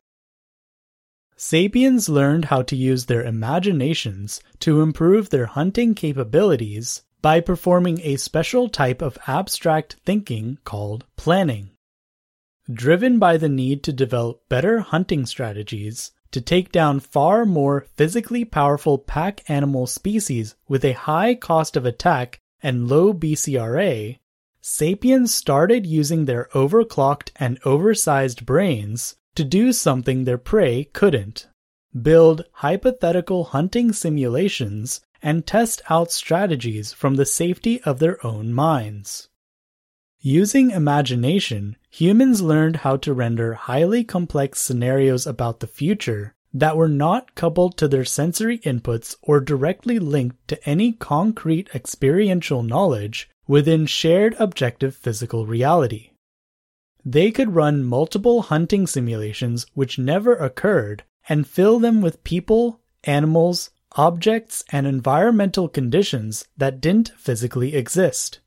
Sapiens learned how to use their imaginations to improve their hunting capabilities by performing a special type of abstract thinking called planning. Driven by the need to develop better hunting strategies to take down far more physically powerful pack animal species with a high cost of attack and low BCRA, sapiens started using their overclocked and oversized brains to do something their prey couldn't build hypothetical hunting simulations and test out strategies from the safety of their own minds. Using imagination, humans learned how to render highly complex scenarios about the future that were not coupled to their sensory inputs or directly linked to any concrete experiential knowledge within shared objective physical reality. They could run multiple hunting simulations which never occurred and fill them with people, animals, objects, and environmental conditions that didn't physically exist.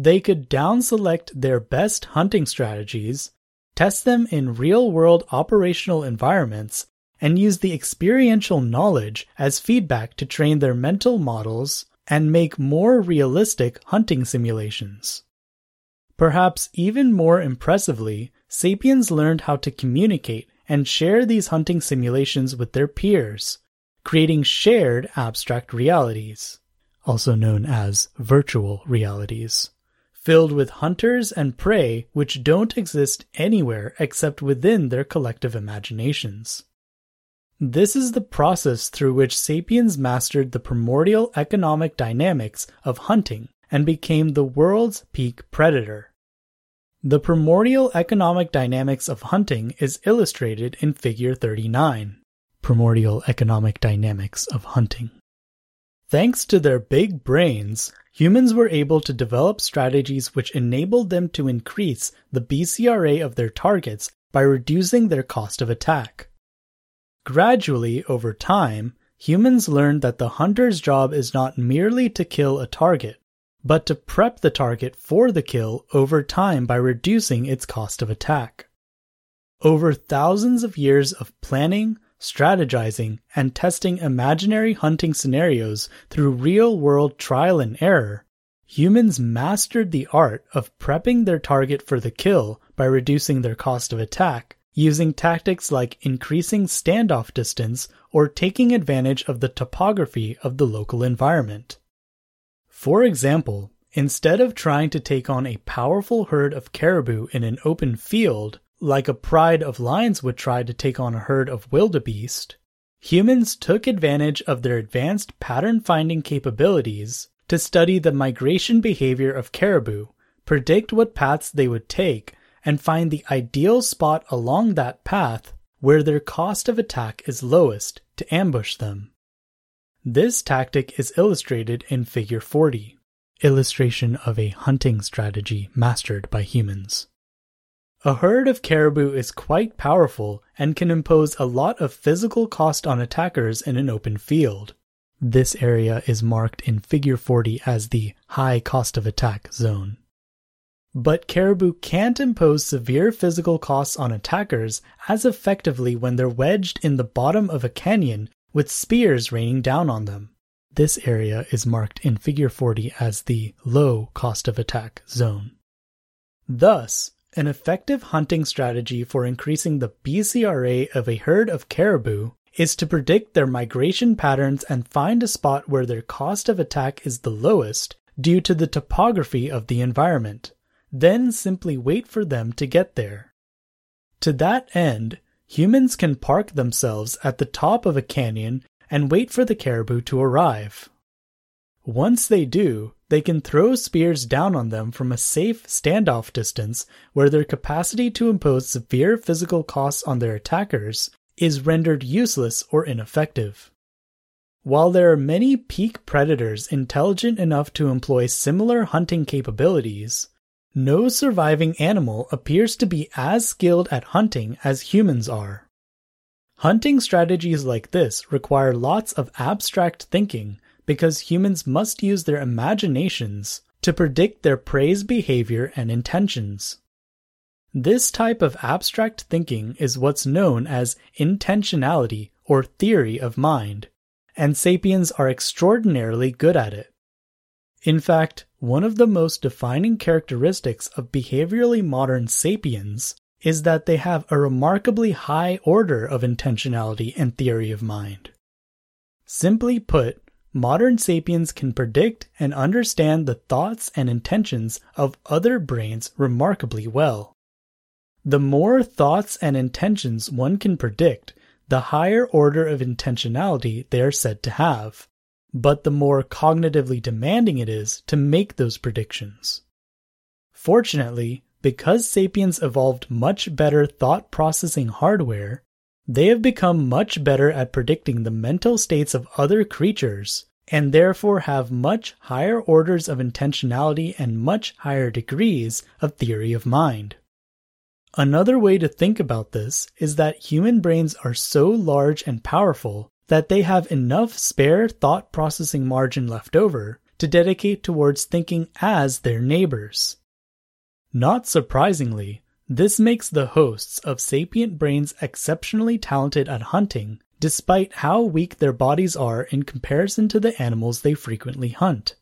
They could down select their best hunting strategies, test them in real world operational environments, and use the experiential knowledge as feedback to train their mental models and make more realistic hunting simulations. Perhaps even more impressively, sapiens learned how to communicate and share these hunting simulations with their peers, creating shared abstract realities, also known as virtual realities, filled with hunters and prey which don't exist anywhere except within their collective imaginations. This is the process through which sapiens mastered the primordial economic dynamics of hunting and became the world's peak predator. The primordial economic dynamics of hunting is illustrated in Figure 39. Primordial economic dynamics of hunting. Thanks to their big brains, humans were able to develop strategies which enabled them to increase the BCRA of their targets by reducing their cost of attack. Gradually, over time, humans learned that the hunter's job is not merely to kill a target, but to prep the target for the kill over time by reducing its cost of attack. Over thousands of years of planning, strategizing, and testing imaginary hunting scenarios through real world trial and error, humans mastered the art of prepping their target for the kill by reducing their cost of attack using tactics like increasing standoff distance or taking advantage of the topography of the local environment. For example, instead of trying to take on a powerful herd of caribou in an open field, like a pride of lions would try to take on a herd of wildebeest, humans took advantage of their advanced pattern finding capabilities to study the migration behavior of caribou, predict what paths they would take, and find the ideal spot along that path where their cost of attack is lowest to ambush them. This tactic is illustrated in Figure 40, illustration of a hunting strategy mastered by humans. A herd of caribou is quite powerful and can impose a lot of physical cost on attackers in an open field. This area is marked in Figure 40 as the high cost of attack zone. But caribou can't impose severe physical costs on attackers as effectively when they're wedged in the bottom of a canyon with spears raining down on them. This area is marked in Figure 40 as the low cost of attack zone. Thus, an effective hunting strategy for increasing the BCRA of a herd of caribou is to predict their migration patterns and find a spot where their cost of attack is the lowest due to the topography of the environment then simply wait for them to get there. To that end, humans can park themselves at the top of a canyon and wait for the caribou to arrive. Once they do, they can throw spears down on them from a safe standoff distance where their capacity to impose severe physical costs on their attackers is rendered useless or ineffective. While there are many peak predators intelligent enough to employ similar hunting capabilities, no surviving animal appears to be as skilled at hunting as humans are. Hunting strategies like this require lots of abstract thinking because humans must use their imaginations to predict their prey's behavior and intentions. This type of abstract thinking is what's known as intentionality or theory of mind, and sapiens are extraordinarily good at it. In fact, one of the most defining characteristics of behaviorally modern sapiens is that they have a remarkably high order of intentionality and theory of mind. Simply put, modern sapiens can predict and understand the thoughts and intentions of other brains remarkably well. The more thoughts and intentions one can predict, the higher order of intentionality they are said to have but the more cognitively demanding it is to make those predictions. Fortunately, because sapiens evolved much better thought processing hardware, they have become much better at predicting the mental states of other creatures, and therefore have much higher orders of intentionality and much higher degrees of theory of mind. Another way to think about this is that human brains are so large and powerful that they have enough spare thought processing margin left over to dedicate towards thinking as their neighbors. Not surprisingly, this makes the hosts of sapient brains exceptionally talented at hunting, despite how weak their bodies are in comparison to the animals they frequently hunt.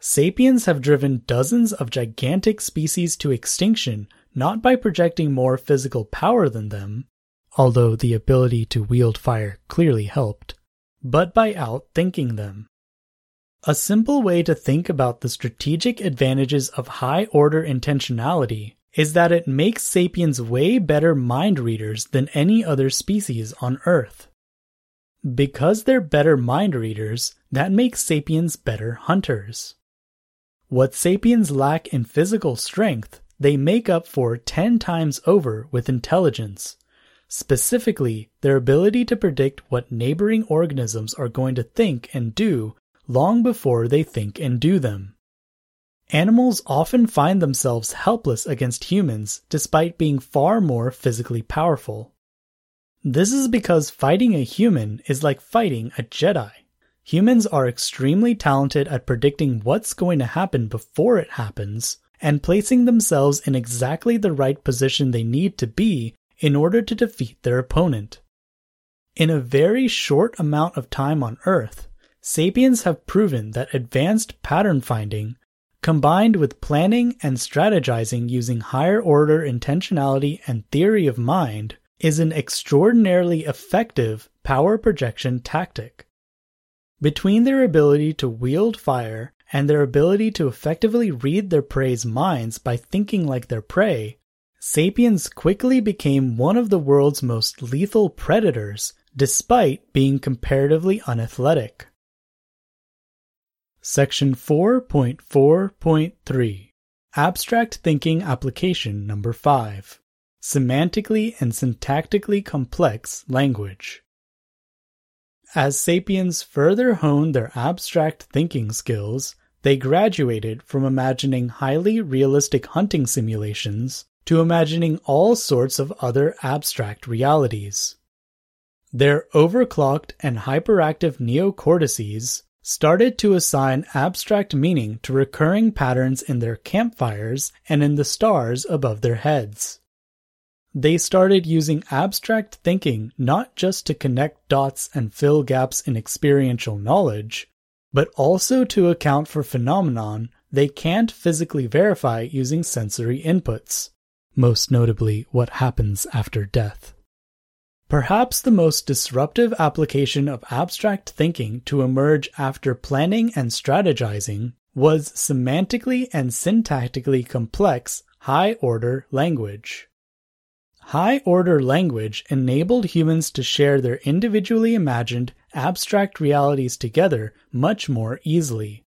Sapiens have driven dozens of gigantic species to extinction not by projecting more physical power than them, although the ability to wield fire clearly helped, but by outthinking them. A simple way to think about the strategic advantages of high order intentionality is that it makes sapiens way better mind readers than any other species on Earth. Because they're better mind readers, that makes sapiens better hunters. What sapiens lack in physical strength, they make up for 10 times over with intelligence. Specifically, their ability to predict what neighboring organisms are going to think and do long before they think and do them. Animals often find themselves helpless against humans despite being far more physically powerful. This is because fighting a human is like fighting a Jedi. Humans are extremely talented at predicting what's going to happen before it happens and placing themselves in exactly the right position they need to be in order to defeat their opponent. In a very short amount of time on Earth, sapiens have proven that advanced pattern finding, combined with planning and strategizing using higher order intentionality and theory of mind, is an extraordinarily effective power projection tactic. Between their ability to wield fire and their ability to effectively read their prey's minds by thinking like their prey, sapiens quickly became one of the world's most lethal predators despite being comparatively unathletic. Section 4.4.3 Abstract Thinking Application Number 5 Semantically and Syntactically Complex Language. As sapiens further honed their abstract thinking skills, they graduated from imagining highly realistic hunting simulations to imagining all sorts of other abstract realities. Their overclocked and hyperactive neocortices started to assign abstract meaning to recurring patterns in their campfires and in the stars above their heads. They started using abstract thinking not just to connect dots and fill gaps in experiential knowledge, but also to account for phenomenon they can't physically verify using sensory inputs, most notably what happens after death. Perhaps the most disruptive application of abstract thinking to emerge after planning and strategizing was semantically and syntactically complex high order language. High order language enabled humans to share their individually imagined abstract realities together much more easily.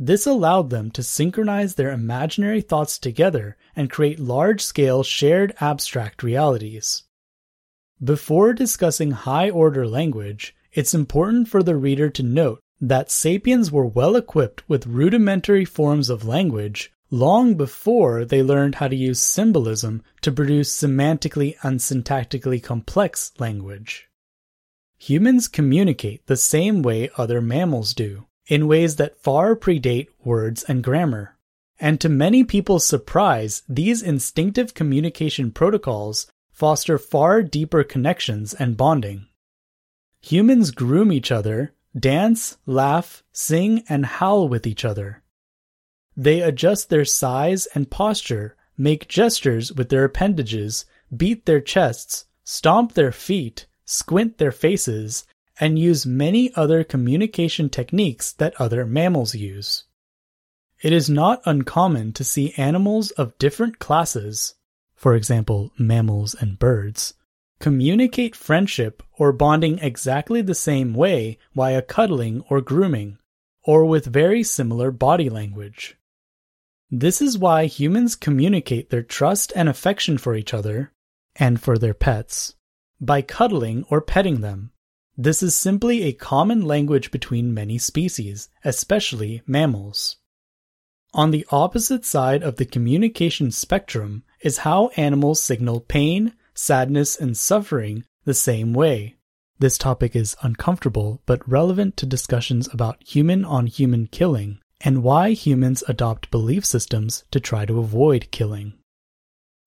This allowed them to synchronize their imaginary thoughts together and create large scale shared abstract realities. Before discussing high order language, it's important for the reader to note that sapiens were well equipped with rudimentary forms of language long before they learned how to use symbolism to produce semantically and syntactically complex language. Humans communicate the same way other mammals do, in ways that far predate words and grammar. And to many people's surprise, these instinctive communication protocols foster far deeper connections and bonding. Humans groom each other, dance, laugh, sing, and howl with each other. They adjust their size and posture, make gestures with their appendages, beat their chests, stomp their feet, squint their faces, and use many other communication techniques that other mammals use. It is not uncommon to see animals of different classes, for example, mammals and birds, communicate friendship or bonding exactly the same way via cuddling or grooming, or with very similar body language. This is why humans communicate their trust and affection for each other, and for their pets, by cuddling or petting them. This is simply a common language between many species, especially mammals. On the opposite side of the communication spectrum is how animals signal pain, sadness, and suffering the same way. This topic is uncomfortable but relevant to discussions about human on human killing and why humans adopt belief systems to try to avoid killing.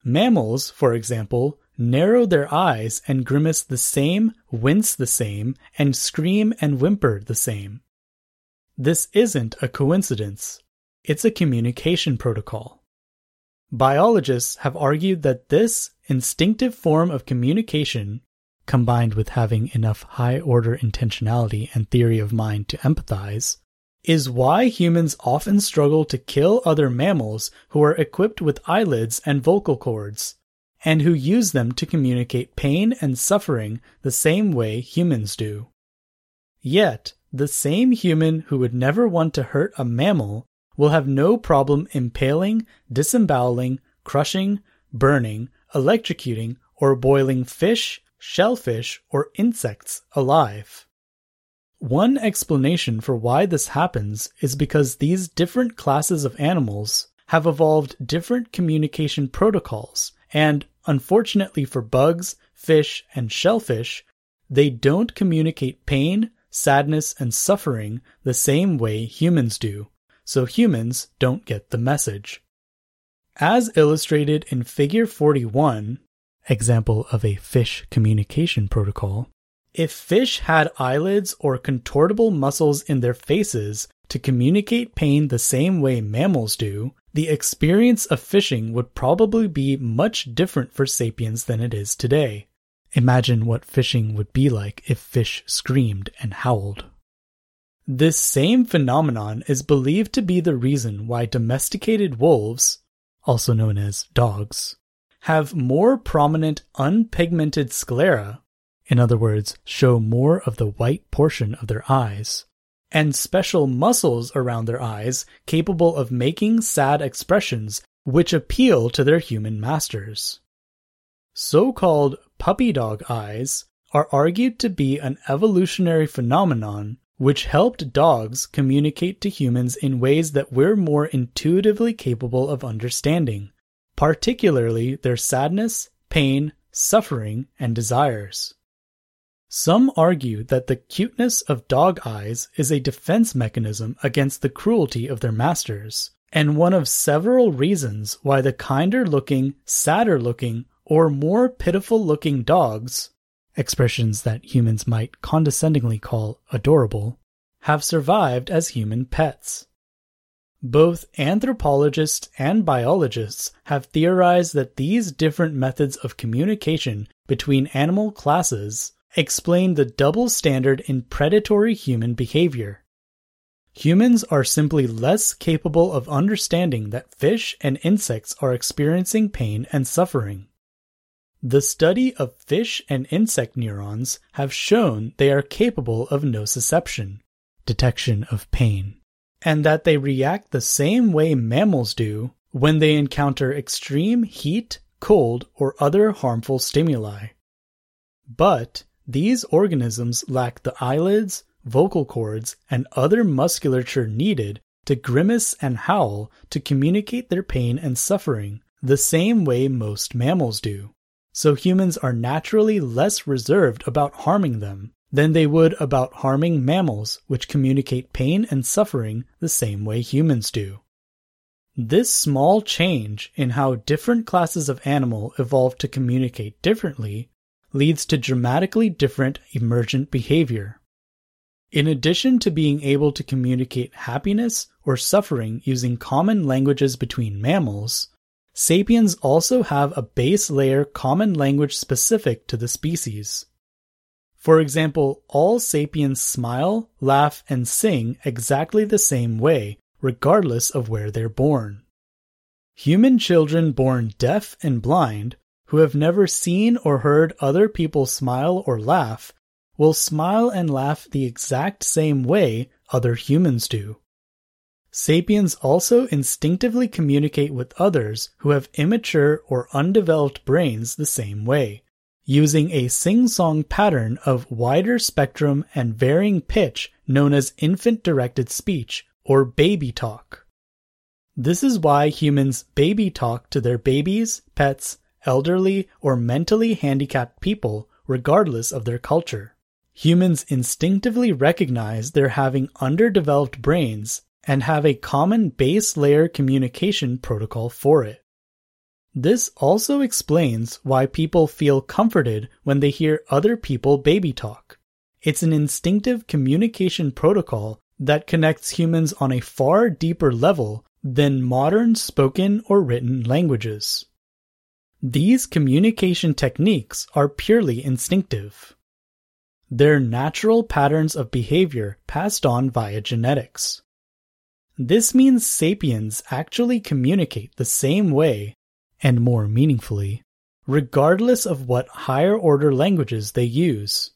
Mammals, for example, narrow their eyes and grimace the same, wince the same, and scream and whimper the same. This isn't a coincidence. It's a communication protocol. Biologists have argued that this instinctive form of communication, combined with having enough high order intentionality and theory of mind to empathize, is why humans often struggle to kill other mammals who are equipped with eyelids and vocal cords, and who use them to communicate pain and suffering the same way humans do. Yet, the same human who would never want to hurt a mammal will have no problem impaling, disemboweling, crushing, burning, electrocuting, or boiling fish, shellfish, or insects alive. One explanation for why this happens is because these different classes of animals have evolved different communication protocols, and unfortunately for bugs, fish, and shellfish, they don't communicate pain, sadness, and suffering the same way humans do so humans don't get the message. As illustrated in Figure 41, example of a fish communication protocol, if fish had eyelids or contortable muscles in their faces to communicate pain the same way mammals do, the experience of fishing would probably be much different for sapiens than it is today. Imagine what fishing would be like if fish screamed and howled. This same phenomenon is believed to be the reason why domesticated wolves, also known as dogs, have more prominent unpigmented sclera, in other words, show more of the white portion of their eyes, and special muscles around their eyes capable of making sad expressions which appeal to their human masters. So called puppy dog eyes are argued to be an evolutionary phenomenon which helped dogs communicate to humans in ways that we're more intuitively capable of understanding, particularly their sadness, pain, suffering, and desires. Some argue that the cuteness of dog eyes is a defense mechanism against the cruelty of their masters, and one of several reasons why the kinder looking, sadder looking, or more pitiful looking dogs expressions that humans might condescendingly call adorable, have survived as human pets. Both anthropologists and biologists have theorized that these different methods of communication between animal classes explain the double standard in predatory human behavior. Humans are simply less capable of understanding that fish and insects are experiencing pain and suffering. The study of fish and insect neurons have shown they are capable of nociception, detection of pain, and that they react the same way mammals do when they encounter extreme heat, cold, or other harmful stimuli. But these organisms lack the eyelids, vocal cords, and other musculature needed to grimace and howl to communicate their pain and suffering the same way most mammals do so humans are naturally less reserved about harming them than they would about harming mammals, which communicate pain and suffering the same way humans do. This small change in how different classes of animal evolve to communicate differently leads to dramatically different emergent behavior. In addition to being able to communicate happiness or suffering using common languages between mammals, Sapiens also have a base layer common language specific to the species. For example, all sapiens smile, laugh, and sing exactly the same way, regardless of where they're born. Human children born deaf and blind, who have never seen or heard other people smile or laugh, will smile and laugh the exact same way other humans do. Sapiens also instinctively communicate with others who have immature or undeveloped brains the same way, using a sing-song pattern of wider spectrum and varying pitch known as infant-directed speech or baby talk. This is why humans baby talk to their babies, pets, elderly, or mentally handicapped people regardless of their culture. Humans instinctively recognize they're having underdeveloped brains and have a common base layer communication protocol for it. This also explains why people feel comforted when they hear other people baby talk. It's an instinctive communication protocol that connects humans on a far deeper level than modern spoken or written languages. These communication techniques are purely instinctive. They're natural patterns of behavior passed on via genetics. This means sapiens actually communicate the same way, and more meaningfully, regardless of what higher order languages they use.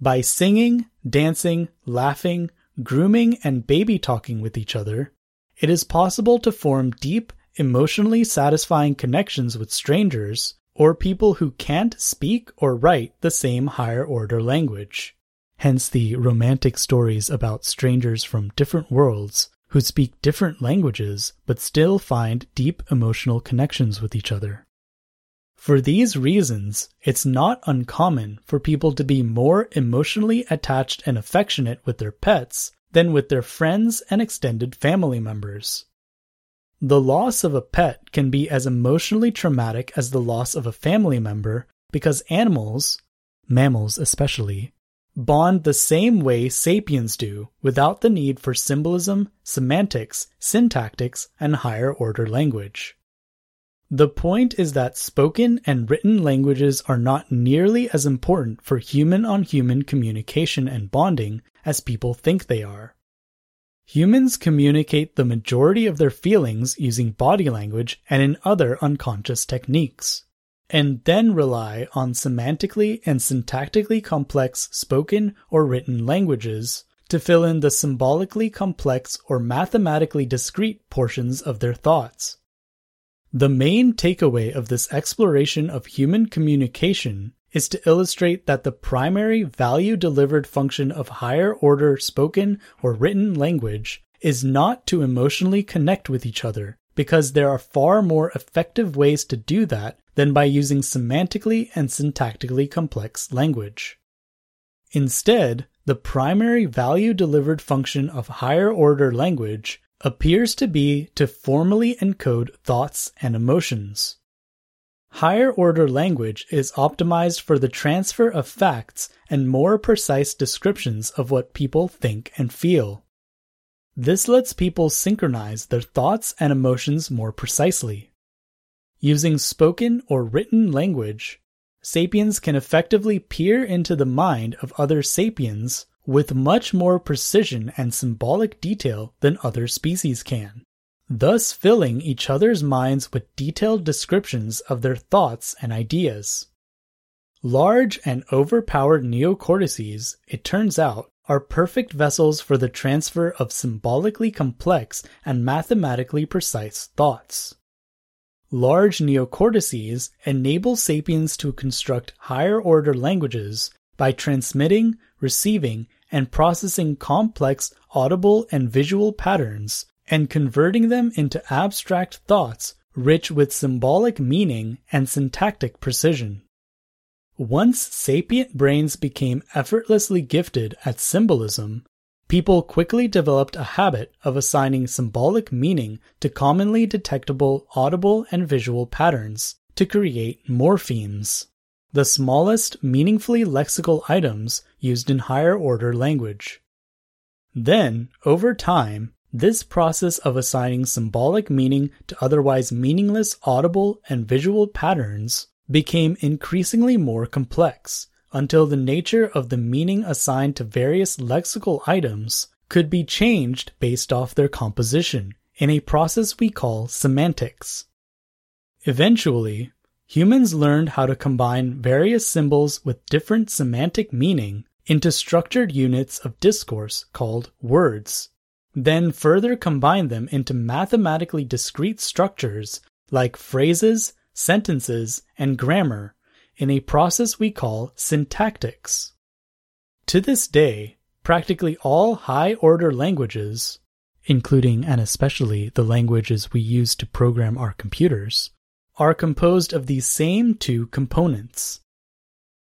By singing, dancing, laughing, grooming, and baby talking with each other, it is possible to form deep, emotionally satisfying connections with strangers or people who can't speak or write the same higher order language. Hence the romantic stories about strangers from different worlds who speak different languages but still find deep emotional connections with each other. For these reasons, it's not uncommon for people to be more emotionally attached and affectionate with their pets than with their friends and extended family members. The loss of a pet can be as emotionally traumatic as the loss of a family member because animals, mammals especially, bond the same way sapiens do without the need for symbolism, semantics, syntactics, and higher order language. The point is that spoken and written languages are not nearly as important for human on human communication and bonding as people think they are. Humans communicate the majority of their feelings using body language and in other unconscious techniques and then rely on semantically and syntactically complex spoken or written languages to fill in the symbolically complex or mathematically discrete portions of their thoughts. The main takeaway of this exploration of human communication is to illustrate that the primary value delivered function of higher order spoken or written language is not to emotionally connect with each other, because there are far more effective ways to do that than by using semantically and syntactically complex language. Instead, the primary value delivered function of higher order language appears to be to formally encode thoughts and emotions. Higher order language is optimized for the transfer of facts and more precise descriptions of what people think and feel. This lets people synchronize their thoughts and emotions more precisely. Using spoken or written language, sapiens can effectively peer into the mind of other sapiens with much more precision and symbolic detail than other species can, thus filling each other's minds with detailed descriptions of their thoughts and ideas. Large and overpowered neocortices, it turns out, are perfect vessels for the transfer of symbolically complex and mathematically precise thoughts. Large neocortices enable sapiens to construct higher order languages by transmitting, receiving, and processing complex audible and visual patterns and converting them into abstract thoughts rich with symbolic meaning and syntactic precision. Once sapient brains became effortlessly gifted at symbolism, People quickly developed a habit of assigning symbolic meaning to commonly detectable audible and visual patterns to create morphemes, the smallest meaningfully lexical items used in higher order language. Then, over time, this process of assigning symbolic meaning to otherwise meaningless audible and visual patterns became increasingly more complex until the nature of the meaning assigned to various lexical items could be changed based off their composition in a process we call semantics. Eventually, humans learned how to combine various symbols with different semantic meaning into structured units of discourse called words, then further combine them into mathematically discrete structures like phrases, sentences, and grammar in a process we call syntactics. To this day, practically all high order languages, including and especially the languages we use to program our computers, are composed of these same two components.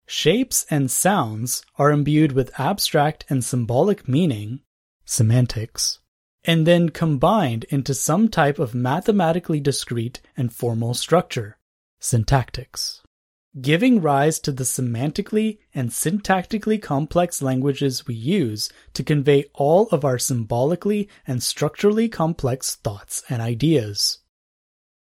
Shapes and sounds are imbued with abstract and symbolic meaning, semantics, and then combined into some type of mathematically discrete and formal structure, syntactics. Giving rise to the semantically and syntactically complex languages we use to convey all of our symbolically and structurally complex thoughts and ideas.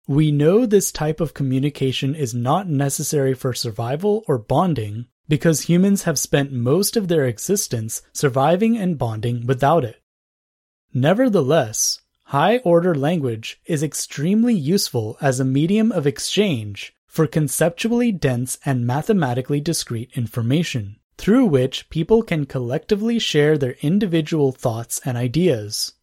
We know this type of communication is not necessary for survival or bonding because humans have spent most of their existence surviving and bonding without it. Nevertheless, high order language is extremely useful as a medium of exchange for conceptually dense and mathematically discrete information, through which people can collectively share their individual thoughts and ideas.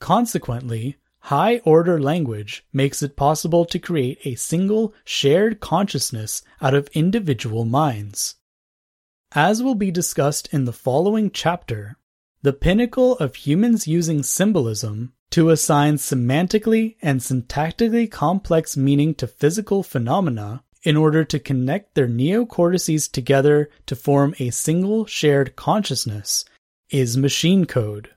Consequently, High order language makes it possible to create a single shared consciousness out of individual minds. As will be discussed in the following chapter, the pinnacle of humans using symbolism to assign semantically and syntactically complex meaning to physical phenomena in order to connect their neocortices together to form a single shared consciousness is machine code.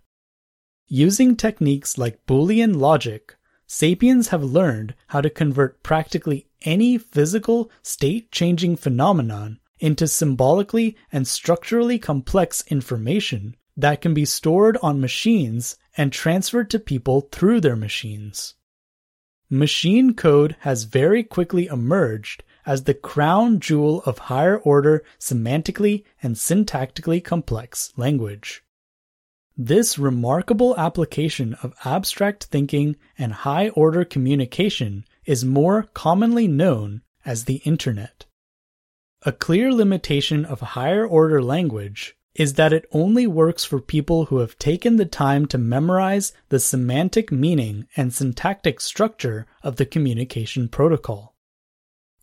Using techniques like Boolean logic, sapiens have learned how to convert practically any physical, state changing phenomenon into symbolically and structurally complex information that can be stored on machines and transferred to people through their machines. Machine code has very quickly emerged as the crown jewel of higher order semantically and syntactically complex language. This remarkable application of abstract thinking and high order communication is more commonly known as the Internet. A clear limitation of higher order language is that it only works for people who have taken the time to memorize the semantic meaning and syntactic structure of the communication protocol.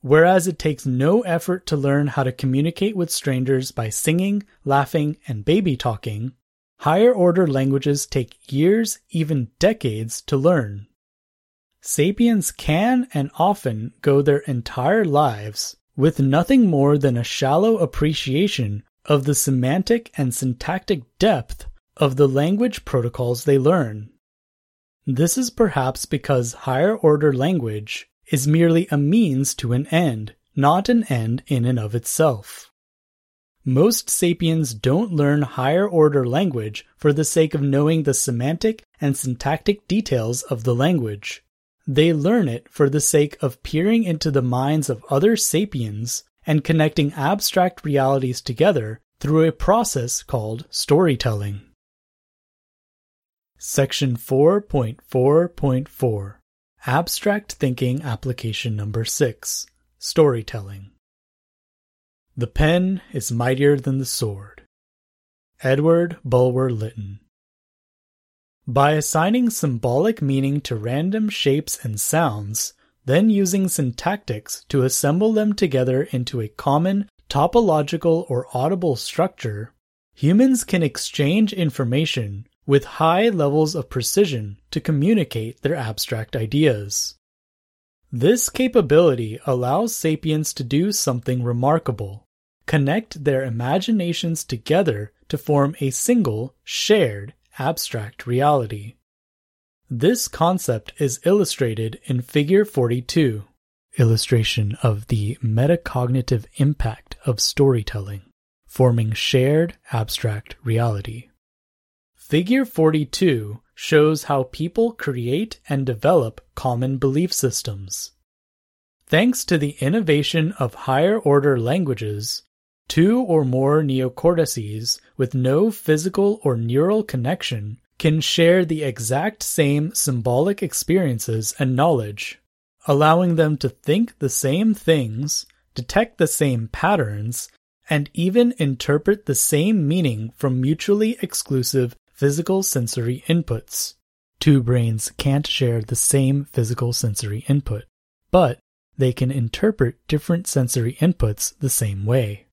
Whereas it takes no effort to learn how to communicate with strangers by singing, laughing, and baby talking, Higher order languages take years, even decades, to learn. Sapiens can and often go their entire lives with nothing more than a shallow appreciation of the semantic and syntactic depth of the language protocols they learn. This is perhaps because higher order language is merely a means to an end, not an end in and of itself. Most sapiens don't learn higher order language for the sake of knowing the semantic and syntactic details of the language. They learn it for the sake of peering into the minds of other sapiens and connecting abstract realities together through a process called storytelling. Section 4.4.4 Abstract Thinking Application Number 6 Storytelling the pen is mightier than the sword. Edward Bulwer Lytton. By assigning symbolic meaning to random shapes and sounds, then using syntactics to assemble them together into a common topological or audible structure, humans can exchange information with high levels of precision to communicate their abstract ideas. This capability allows sapiens to do something remarkable connect their imaginations together to form a single, shared, abstract reality. This concept is illustrated in Figure 42, illustration of the metacognitive impact of storytelling, forming shared abstract reality. Figure 42 shows how people create and develop common belief systems. Thanks to the innovation of higher order languages, Two or more neocortices with no physical or neural connection can share the exact same symbolic experiences and knowledge, allowing them to think the same things, detect the same patterns, and even interpret the same meaning from mutually exclusive physical sensory inputs. Two brains can't share the same physical sensory input, but they can interpret different sensory inputs the same way.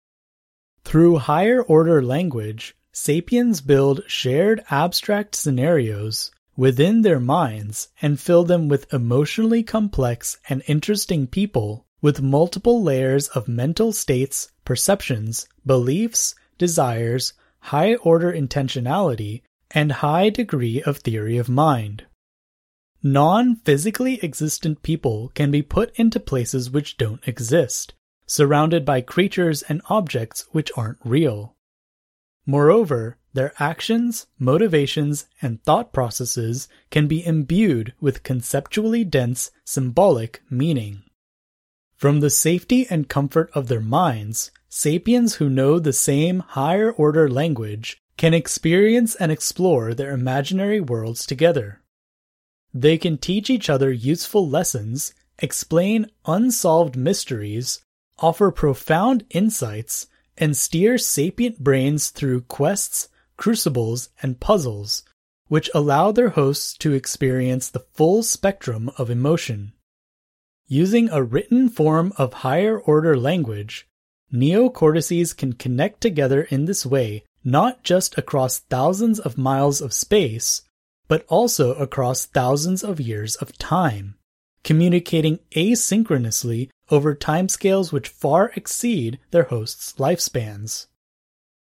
Through higher order language, sapiens build shared abstract scenarios within their minds and fill them with emotionally complex and interesting people with multiple layers of mental states, perceptions, beliefs, desires, high order intentionality, and high degree of theory of mind. Non physically existent people can be put into places which don't exist, surrounded by creatures and objects which aren't real. Moreover, their actions, motivations, and thought processes can be imbued with conceptually dense, symbolic meaning. From the safety and comfort of their minds, sapiens who know the same higher order language can experience and explore their imaginary worlds together. They can teach each other useful lessons, explain unsolved mysteries, offer profound insights, and steer sapient brains through quests, crucibles, and puzzles, which allow their hosts to experience the full spectrum of emotion. Using a written form of higher order language, neocortices can connect together in this way not just across thousands of miles of space, but also across thousands of years of time, communicating asynchronously over timescales which far exceed their hosts' lifespans.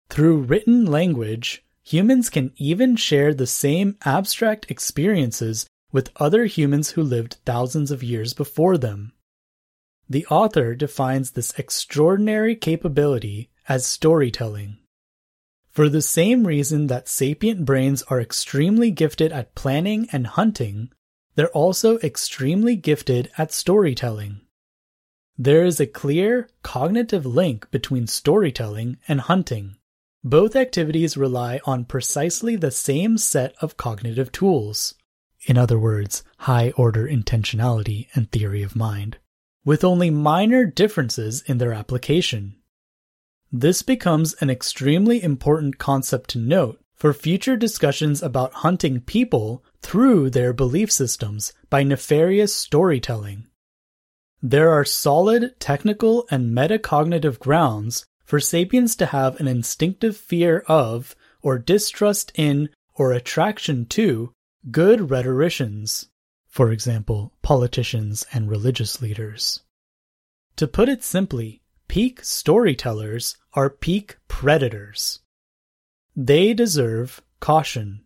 Through written language, humans can even share the same abstract experiences with other humans who lived thousands of years before them. The author defines this extraordinary capability as storytelling. For the same reason that sapient brains are extremely gifted at planning and hunting, they're also extremely gifted at storytelling. There is a clear cognitive link between storytelling and hunting. Both activities rely on precisely the same set of cognitive tools. In other words, high order intentionality and theory of mind, with only minor differences in their application. This becomes an extremely important concept to note for future discussions about hunting people through their belief systems by nefarious storytelling. There are solid technical and metacognitive grounds for sapiens to have an instinctive fear of, or distrust in, or attraction to good rhetoricians, for example, politicians and religious leaders. To put it simply, peak storytellers are peak predators. They deserve caution.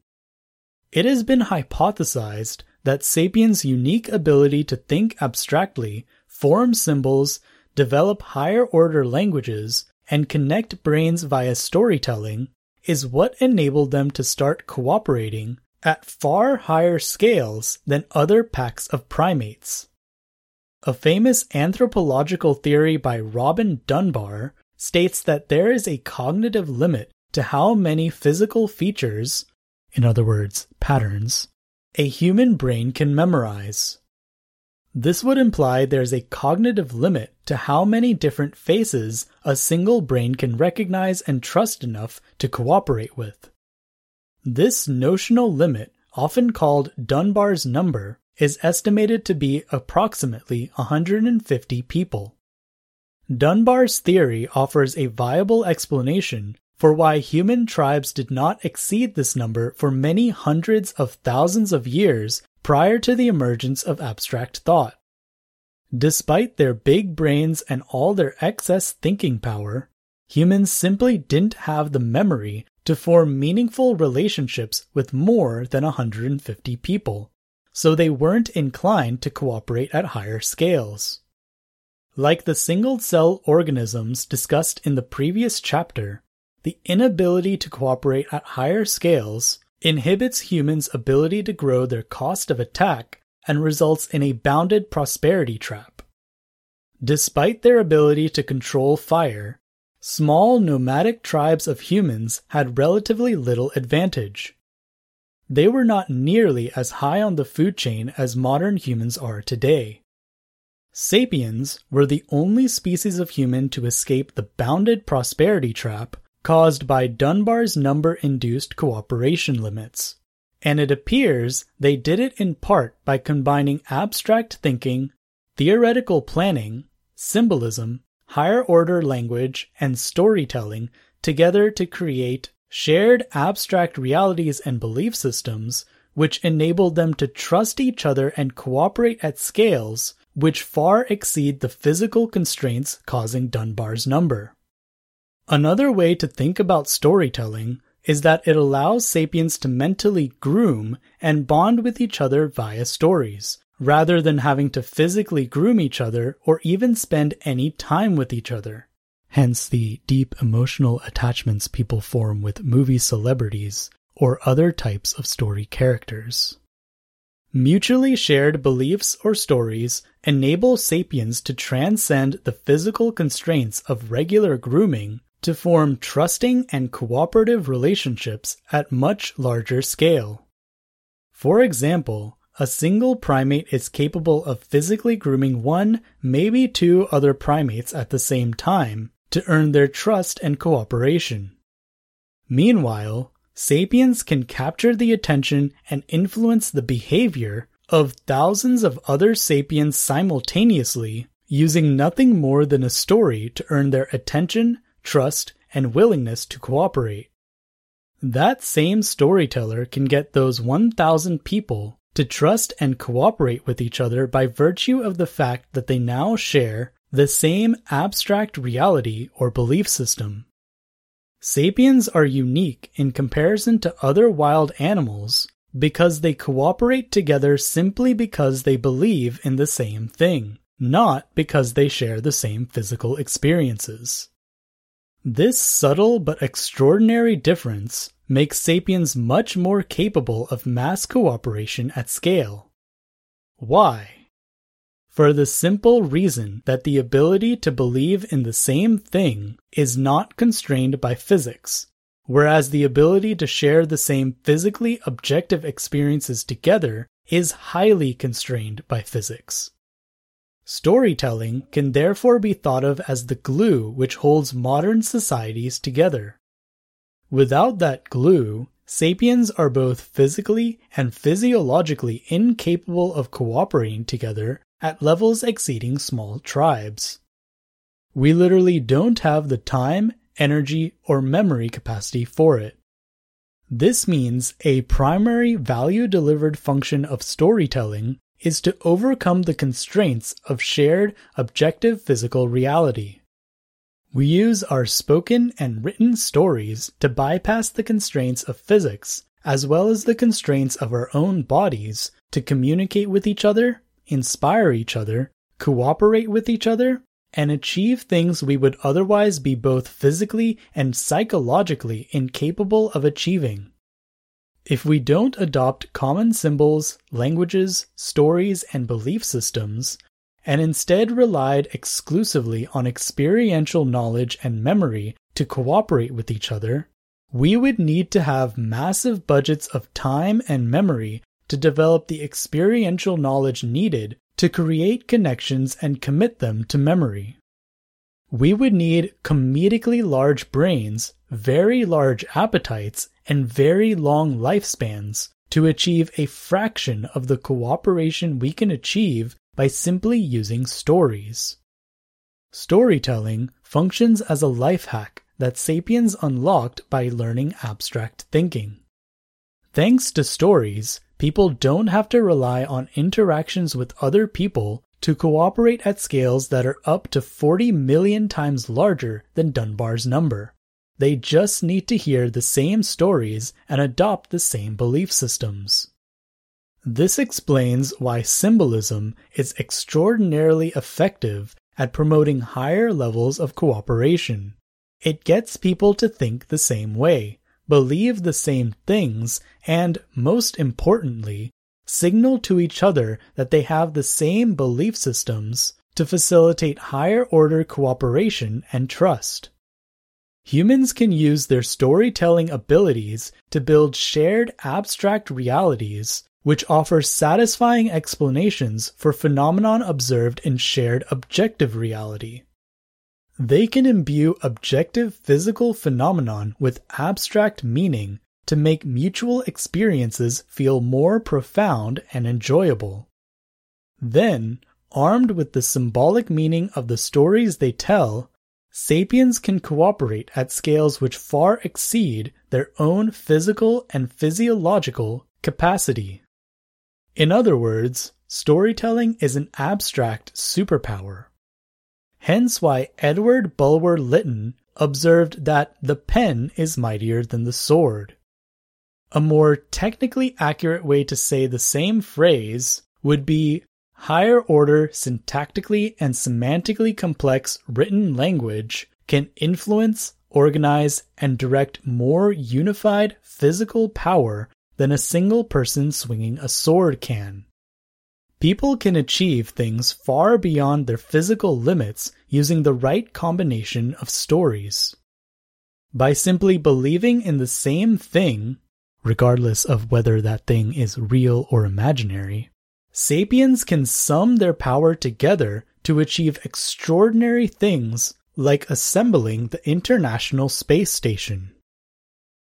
It has been hypothesized that sapiens' unique ability to think abstractly, form symbols, develop higher order languages, and connect brains via storytelling is what enabled them to start cooperating at far higher scales than other packs of primates. A famous anthropological theory by Robin Dunbar states that there is a cognitive limit to how many physical features, in other words, patterns, a human brain can memorize. This would imply there's a cognitive limit to how many different faces a single brain can recognize and trust enough to cooperate with. This notional limit, often called Dunbar's number, is estimated to be approximately 150 people. Dunbar's theory offers a viable explanation for why human tribes did not exceed this number for many hundreds of thousands of years prior to the emergence of abstract thought. Despite their big brains and all their excess thinking power, humans simply didn't have the memory to form meaningful relationships with more than 150 people so they weren't inclined to cooperate at higher scales. Like the single cell organisms discussed in the previous chapter, the inability to cooperate at higher scales inhibits humans' ability to grow their cost of attack and results in a bounded prosperity trap. Despite their ability to control fire, small nomadic tribes of humans had relatively little advantage. They were not nearly as high on the food chain as modern humans are today. Sapiens were the only species of human to escape the bounded prosperity trap caused by Dunbar's number induced cooperation limits. And it appears they did it in part by combining abstract thinking, theoretical planning, symbolism, higher order language, and storytelling together to create shared abstract realities and belief systems which enabled them to trust each other and cooperate at scales which far exceed the physical constraints causing Dunbar's number. Another way to think about storytelling is that it allows sapiens to mentally groom and bond with each other via stories, rather than having to physically groom each other or even spend any time with each other. Hence the deep emotional attachments people form with movie celebrities or other types of story characters. Mutually shared beliefs or stories enable sapiens to transcend the physical constraints of regular grooming to form trusting and cooperative relationships at much larger scale. For example, a single primate is capable of physically grooming one, maybe two other primates at the same time to earn their trust and cooperation. Meanwhile, sapiens can capture the attention and influence the behavior of thousands of other sapiens simultaneously using nothing more than a story to earn their attention, trust, and willingness to cooperate. That same storyteller can get those 1,000 people to trust and cooperate with each other by virtue of the fact that they now share the same abstract reality or belief system. Sapiens are unique in comparison to other wild animals because they cooperate together simply because they believe in the same thing, not because they share the same physical experiences. This subtle but extraordinary difference makes sapiens much more capable of mass cooperation at scale. Why? For the simple reason that the ability to believe in the same thing is not constrained by physics, whereas the ability to share the same physically objective experiences together is highly constrained by physics. Storytelling can therefore be thought of as the glue which holds modern societies together. Without that glue, sapiens are both physically and physiologically incapable of cooperating together at levels exceeding small tribes. We literally don't have the time, energy, or memory capacity for it. This means a primary value delivered function of storytelling is to overcome the constraints of shared objective physical reality. We use our spoken and written stories to bypass the constraints of physics, as well as the constraints of our own bodies, to communicate with each other, inspire each other, cooperate with each other, and achieve things we would otherwise be both physically and psychologically incapable of achieving. If we don't adopt common symbols, languages, stories, and belief systems, and instead relied exclusively on experiential knowledge and memory to cooperate with each other, we would need to have massive budgets of time and memory to develop the experiential knowledge needed to create connections and commit them to memory. We would need comedically large brains, very large appetites, and very long lifespans to achieve a fraction of the cooperation we can achieve by simply using stories. Storytelling functions as a life hack that sapiens unlocked by learning abstract thinking. Thanks to stories, people don't have to rely on interactions with other people to cooperate at scales that are up to 40 million times larger than Dunbar's number. They just need to hear the same stories and adopt the same belief systems. This explains why symbolism is extraordinarily effective at promoting higher levels of cooperation. It gets people to think the same way, believe the same things, and, most importantly, signal to each other that they have the same belief systems to facilitate higher order cooperation and trust. Humans can use their storytelling abilities to build shared abstract realities which offer satisfying explanations for phenomenon observed in shared objective reality. They can imbue objective physical phenomenon with abstract meaning to make mutual experiences feel more profound and enjoyable. Then, armed with the symbolic meaning of the stories they tell, sapiens can cooperate at scales which far exceed their own physical and physiological capacity. In other words, storytelling is an abstract superpower. Hence why Edward Bulwer Lytton observed that the pen is mightier than the sword. A more technically accurate way to say the same phrase would be higher order syntactically and semantically complex written language can influence, organize, and direct more unified physical power than a single person swinging a sword can. People can achieve things far beyond their physical limits using the right combination of stories. By simply believing in the same thing, regardless of whether that thing is real or imaginary, sapiens can sum their power together to achieve extraordinary things like assembling the International Space Station.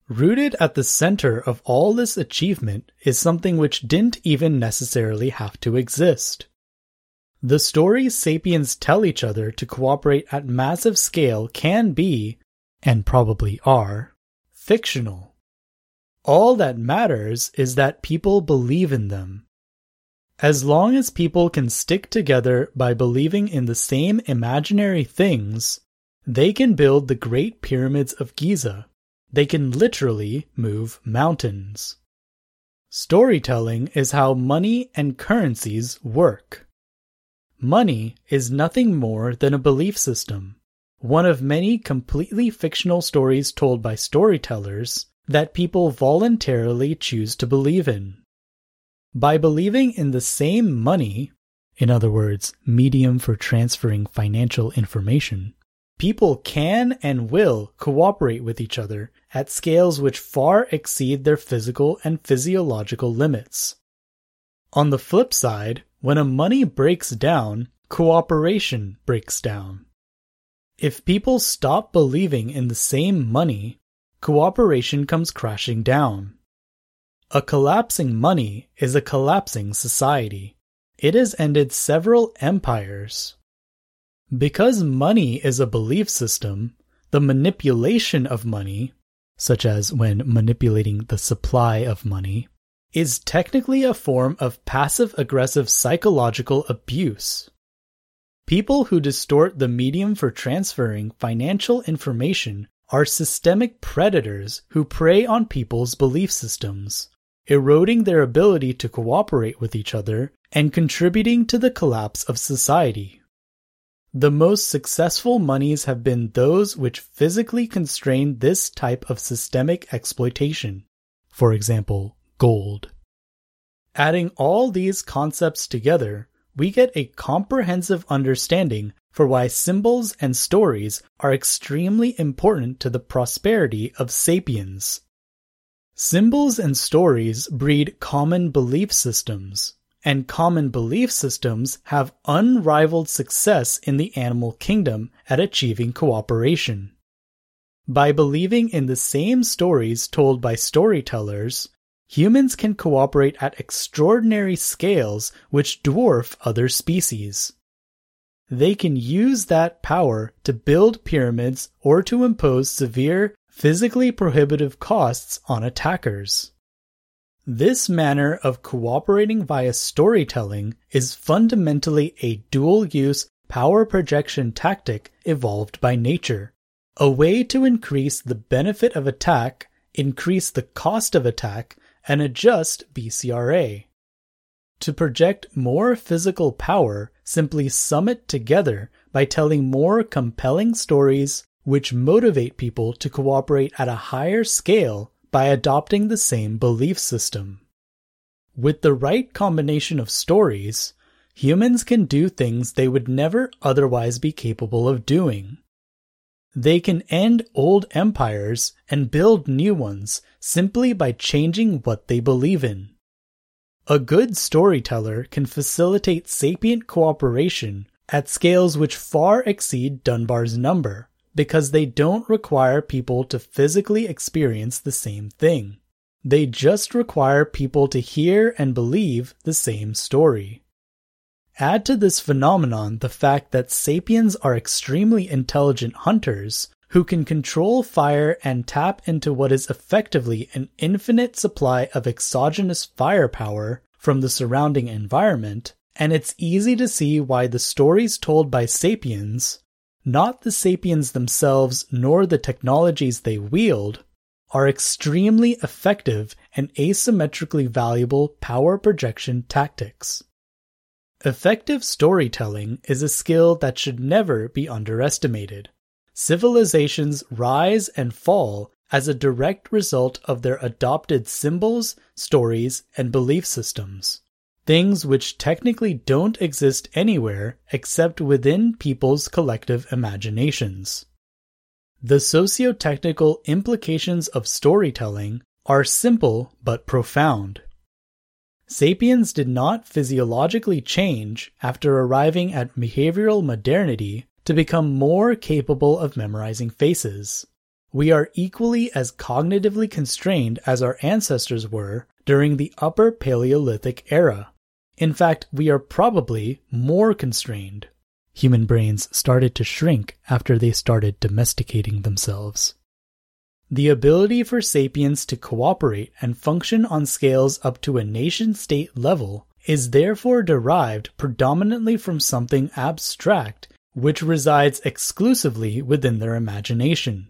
Rooted at the center of all this achievement is something which didn't even necessarily have to exist. The stories sapiens tell each other to cooperate at massive scale can be, and probably are, fictional. All that matters is that people believe in them. As long as people can stick together by believing in the same imaginary things, they can build the Great Pyramids of Giza they can literally move mountains. Storytelling is how money and currencies work. Money is nothing more than a belief system, one of many completely fictional stories told by storytellers that people voluntarily choose to believe in. By believing in the same money, in other words, medium for transferring financial information, People can and will cooperate with each other at scales which far exceed their physical and physiological limits. On the flip side, when a money breaks down, cooperation breaks down. If people stop believing in the same money, cooperation comes crashing down. A collapsing money is a collapsing society. It has ended several empires, because money is a belief system, the manipulation of money, such as when manipulating the supply of money, is technically a form of passive aggressive psychological abuse. People who distort the medium for transferring financial information are systemic predators who prey on people's belief systems, eroding their ability to cooperate with each other and contributing to the collapse of society. The most successful monies have been those which physically constrain this type of systemic exploitation. For example, gold. Adding all these concepts together, we get a comprehensive understanding for why symbols and stories are extremely important to the prosperity of sapiens. Symbols and stories breed common belief systems, and common belief systems have unrivaled success in the animal kingdom at achieving cooperation. By believing in the same stories told by storytellers, humans can cooperate at extraordinary scales which dwarf other species. They can use that power to build pyramids or to impose severe, physically prohibitive costs on attackers. This manner of cooperating via storytelling is fundamentally a dual use power projection tactic evolved by nature, a way to increase the benefit of attack, increase the cost of attack, and adjust BCRA. To project more physical power, simply sum it together by telling more compelling stories which motivate people to cooperate at a higher scale by adopting the same belief system. With the right combination of stories, humans can do things they would never otherwise be capable of doing. They can end old empires and build new ones simply by changing what they believe in. A good storyteller can facilitate sapient cooperation at scales which far exceed Dunbar's number, because they don't require people to physically experience the same thing. They just require people to hear and believe the same story. Add to this phenomenon the fact that sapiens are extremely intelligent hunters who can control fire and tap into what is effectively an infinite supply of exogenous firepower from the surrounding environment, and it's easy to see why the stories told by sapiens, not the sapiens themselves nor the technologies they wield, are extremely effective and asymmetrically valuable power projection tactics. Effective storytelling is a skill that should never be underestimated. Civilizations rise and fall as a direct result of their adopted symbols, stories, and belief systems. Things which technically don't exist anywhere except within people's collective imaginations. The socio-technical implications of storytelling are simple but profound. Sapiens did not physiologically change after arriving at behavioral modernity to become more capable of memorizing faces. We are equally as cognitively constrained as our ancestors were during the Upper Paleolithic era. In fact, we are probably more constrained. Human brains started to shrink after they started domesticating themselves. The ability for sapiens to cooperate and function on scales up to a nation state level is therefore derived predominantly from something abstract which resides exclusively within their imagination.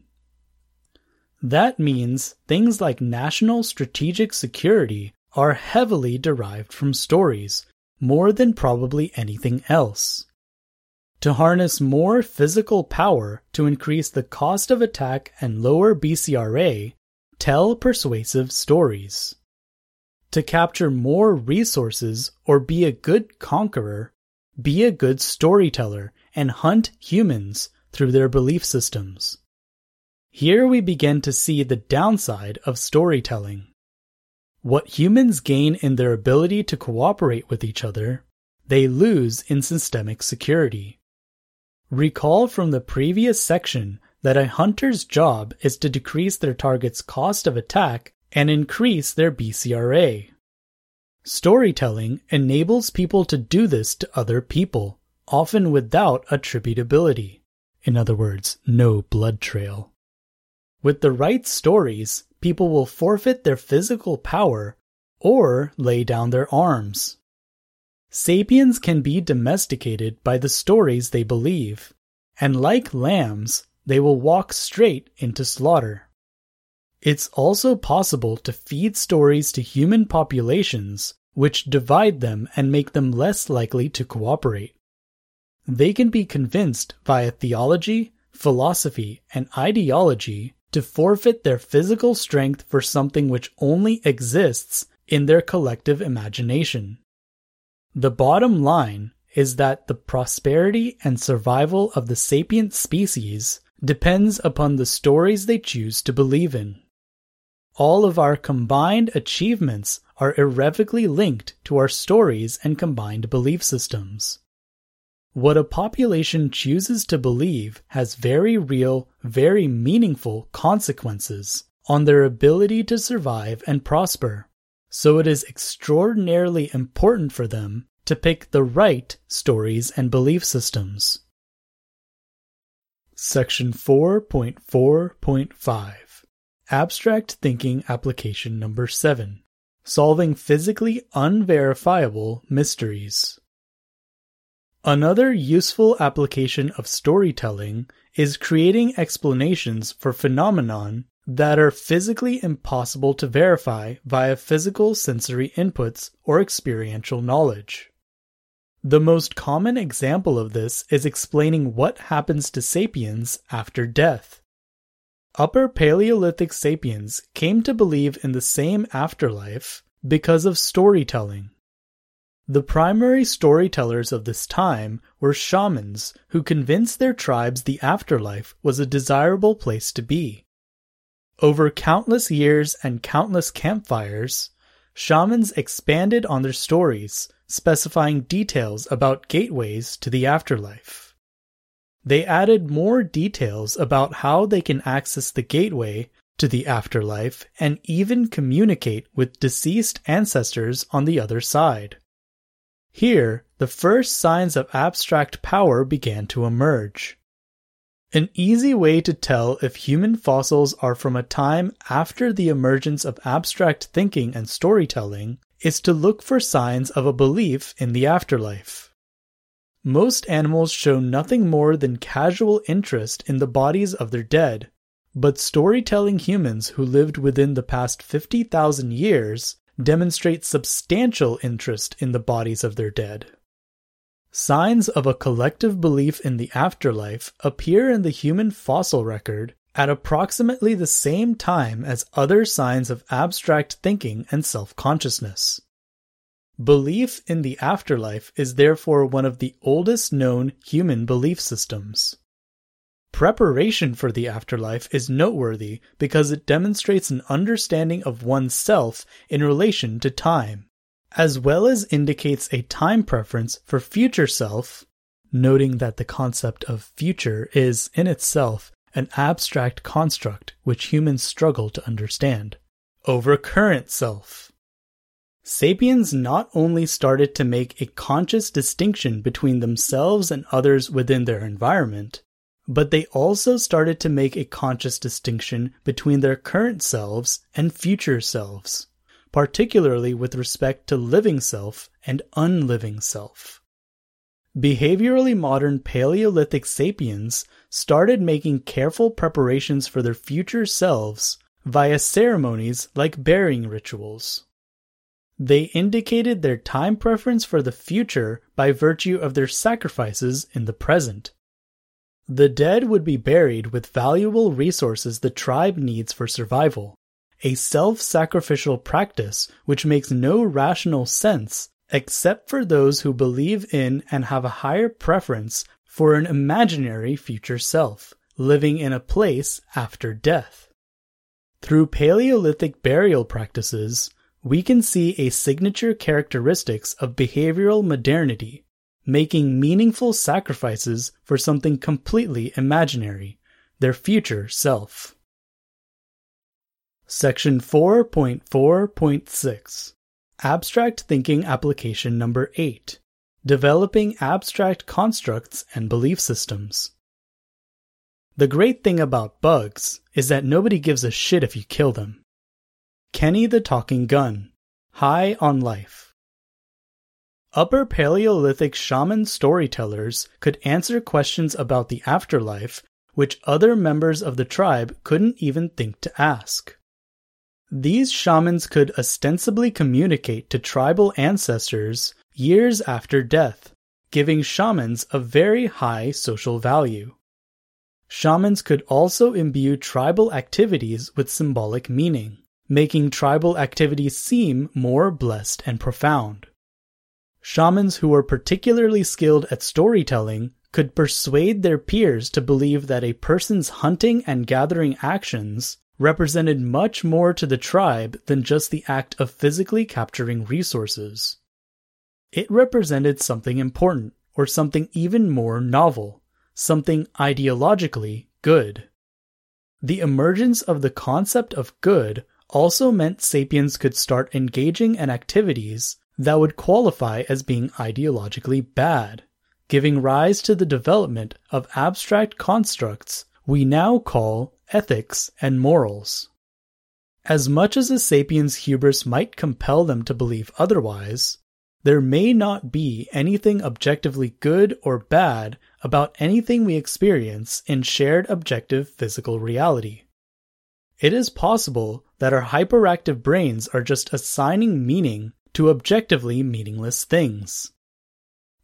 That means things like national strategic security are heavily derived from stories, more than probably anything else to harness more physical power to increase the cost of attack and lower BCRA, tell persuasive stories. To capture more resources or be a good conqueror, be a good storyteller and hunt humans through their belief systems. Here we begin to see the downside of storytelling. What humans gain in their ability to cooperate with each other, they lose in systemic security. Recall from the previous section that a hunter's job is to decrease their target's cost of attack and increase their BCRA. Storytelling enables people to do this to other people, often without attributability. In other words, no blood trail. With the right stories, people will forfeit their physical power or lay down their arms. Sapiens can be domesticated by the stories they believe, and like lambs, they will walk straight into slaughter. It's also possible to feed stories to human populations which divide them and make them less likely to cooperate. They can be convinced via theology, philosophy, and ideology to forfeit their physical strength for something which only exists in their collective imagination. The bottom line is that the prosperity and survival of the sapient species depends upon the stories they choose to believe in. All of our combined achievements are irrevocably linked to our stories and combined belief systems. What a population chooses to believe has very real, very meaningful consequences on their ability to survive and prosper so it is extraordinarily important for them to pick the right stories and belief systems. Section 4.4.5 Abstract Thinking Application Number 7 Solving Physically Unverifiable Mysteries. Another useful application of storytelling is creating explanations for phenomenon that are physically impossible to verify via physical sensory inputs or experiential knowledge. The most common example of this is explaining what happens to sapiens after death. Upper Paleolithic sapiens came to believe in the same afterlife because of storytelling. The primary storytellers of this time were shamans who convinced their tribes the afterlife was a desirable place to be. Over countless years and countless campfires, shamans expanded on their stories, specifying details about gateways to the afterlife. They added more details about how they can access the gateway to the afterlife and even communicate with deceased ancestors on the other side. Here, the first signs of abstract power began to emerge. An easy way to tell if human fossils are from a time after the emergence of abstract thinking and storytelling is to look for signs of a belief in the afterlife. Most animals show nothing more than casual interest in the bodies of their dead, but storytelling humans who lived within the past 50,000 years demonstrate substantial interest in the bodies of their dead. Signs of a collective belief in the afterlife appear in the human fossil record at approximately the same time as other signs of abstract thinking and self consciousness. Belief in the afterlife is therefore one of the oldest known human belief systems. Preparation for the afterlife is noteworthy because it demonstrates an understanding of oneself in relation to time as well as indicates a time preference for future self, noting that the concept of future is in itself an abstract construct which humans struggle to understand, over current self. Sapiens not only started to make a conscious distinction between themselves and others within their environment, but they also started to make a conscious distinction between their current selves and future selves particularly with respect to living self and unliving self. Behaviorally modern Paleolithic sapiens started making careful preparations for their future selves via ceremonies like burying rituals. They indicated their time preference for the future by virtue of their sacrifices in the present. The dead would be buried with valuable resources the tribe needs for survival, a self sacrificial practice which makes no rational sense except for those who believe in and have a higher preference for an imaginary future self, living in a place after death. Through Paleolithic burial practices, we can see a signature characteristics of behavioral modernity, making meaningful sacrifices for something completely imaginary, their future self. Section 4.4.6 Abstract Thinking Application Number 8 Developing Abstract Constructs and Belief Systems. The great thing about bugs is that nobody gives a shit if you kill them. Kenny the Talking Gun High on Life. Upper Paleolithic shaman storytellers could answer questions about the afterlife which other members of the tribe couldn't even think to ask. These shamans could ostensibly communicate to tribal ancestors years after death, giving shamans a very high social value. Shamans could also imbue tribal activities with symbolic meaning, making tribal activities seem more blessed and profound. Shamans who were particularly skilled at storytelling could persuade their peers to believe that a person's hunting and gathering actions represented much more to the tribe than just the act of physically capturing resources. It represented something important, or something even more novel, something ideologically good. The emergence of the concept of good also meant sapiens could start engaging in activities that would qualify as being ideologically bad, giving rise to the development of abstract constructs we now call ethics, and morals. As much as a sapiens' hubris might compel them to believe otherwise, there may not be anything objectively good or bad about anything we experience in shared objective physical reality. It is possible that our hyperactive brains are just assigning meaning to objectively meaningless things.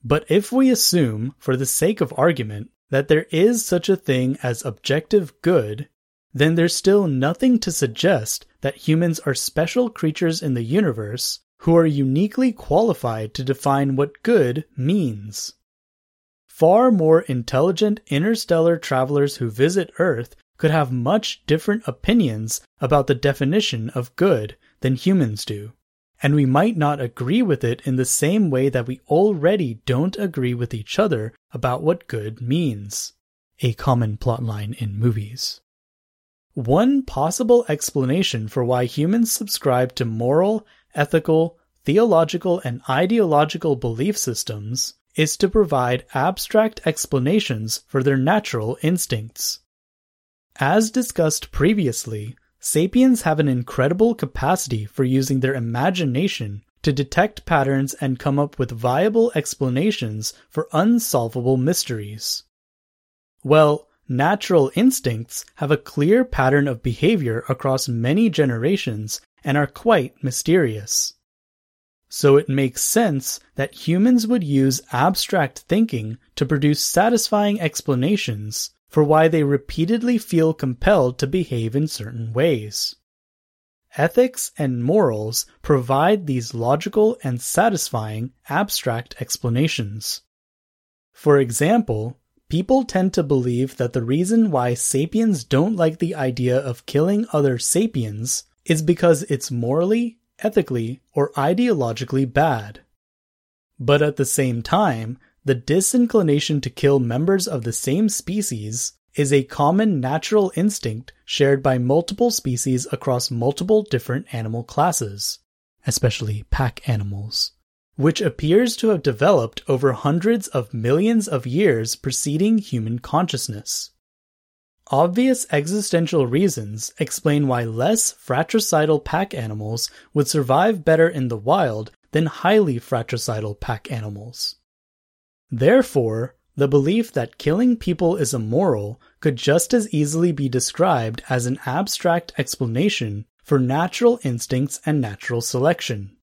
But if we assume, for the sake of argument, that there is such a thing as objective good, then there's still nothing to suggest that humans are special creatures in the universe who are uniquely qualified to define what good means. Far more intelligent interstellar travelers who visit Earth could have much different opinions about the definition of good than humans do, and we might not agree with it in the same way that we already don't agree with each other about what good means. A common plotline in movies. One possible explanation for why humans subscribe to moral, ethical, theological, and ideological belief systems is to provide abstract explanations for their natural instincts. As discussed previously, sapiens have an incredible capacity for using their imagination to detect patterns and come up with viable explanations for unsolvable mysteries. Well, natural instincts have a clear pattern of behavior across many generations and are quite mysterious. So it makes sense that humans would use abstract thinking to produce satisfying explanations for why they repeatedly feel compelled to behave in certain ways. Ethics and morals provide these logical and satisfying abstract explanations. For example, people tend to believe that the reason why sapiens don't like the idea of killing other sapiens is because it's morally, ethically, or ideologically bad. But at the same time, the disinclination to kill members of the same species is a common natural instinct shared by multiple species across multiple different animal classes, especially pack animals, which appears to have developed over hundreds of millions of years preceding human consciousness. Obvious existential reasons explain why less fratricidal pack animals would survive better in the wild than highly fratricidal pack animals. Therefore, the belief that killing people is immoral could just as easily be described as an abstract explanation for natural instincts and natural selection.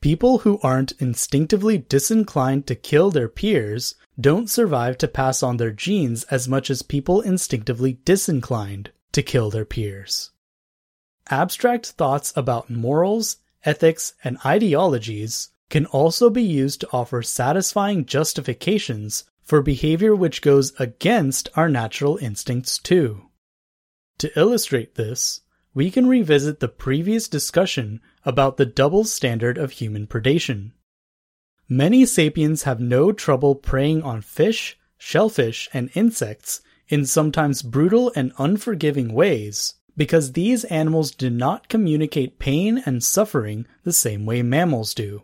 People who aren't instinctively disinclined to kill their peers don't survive to pass on their genes as much as people instinctively disinclined to kill their peers. Abstract thoughts about morals, ethics, and ideologies can also be used to offer satisfying justifications for behavior which goes against our natural instincts too. To illustrate this, we can revisit the previous discussion about the double standard of human predation. Many sapiens have no trouble preying on fish, shellfish, and insects in sometimes brutal and unforgiving ways because these animals do not communicate pain and suffering the same way mammals do.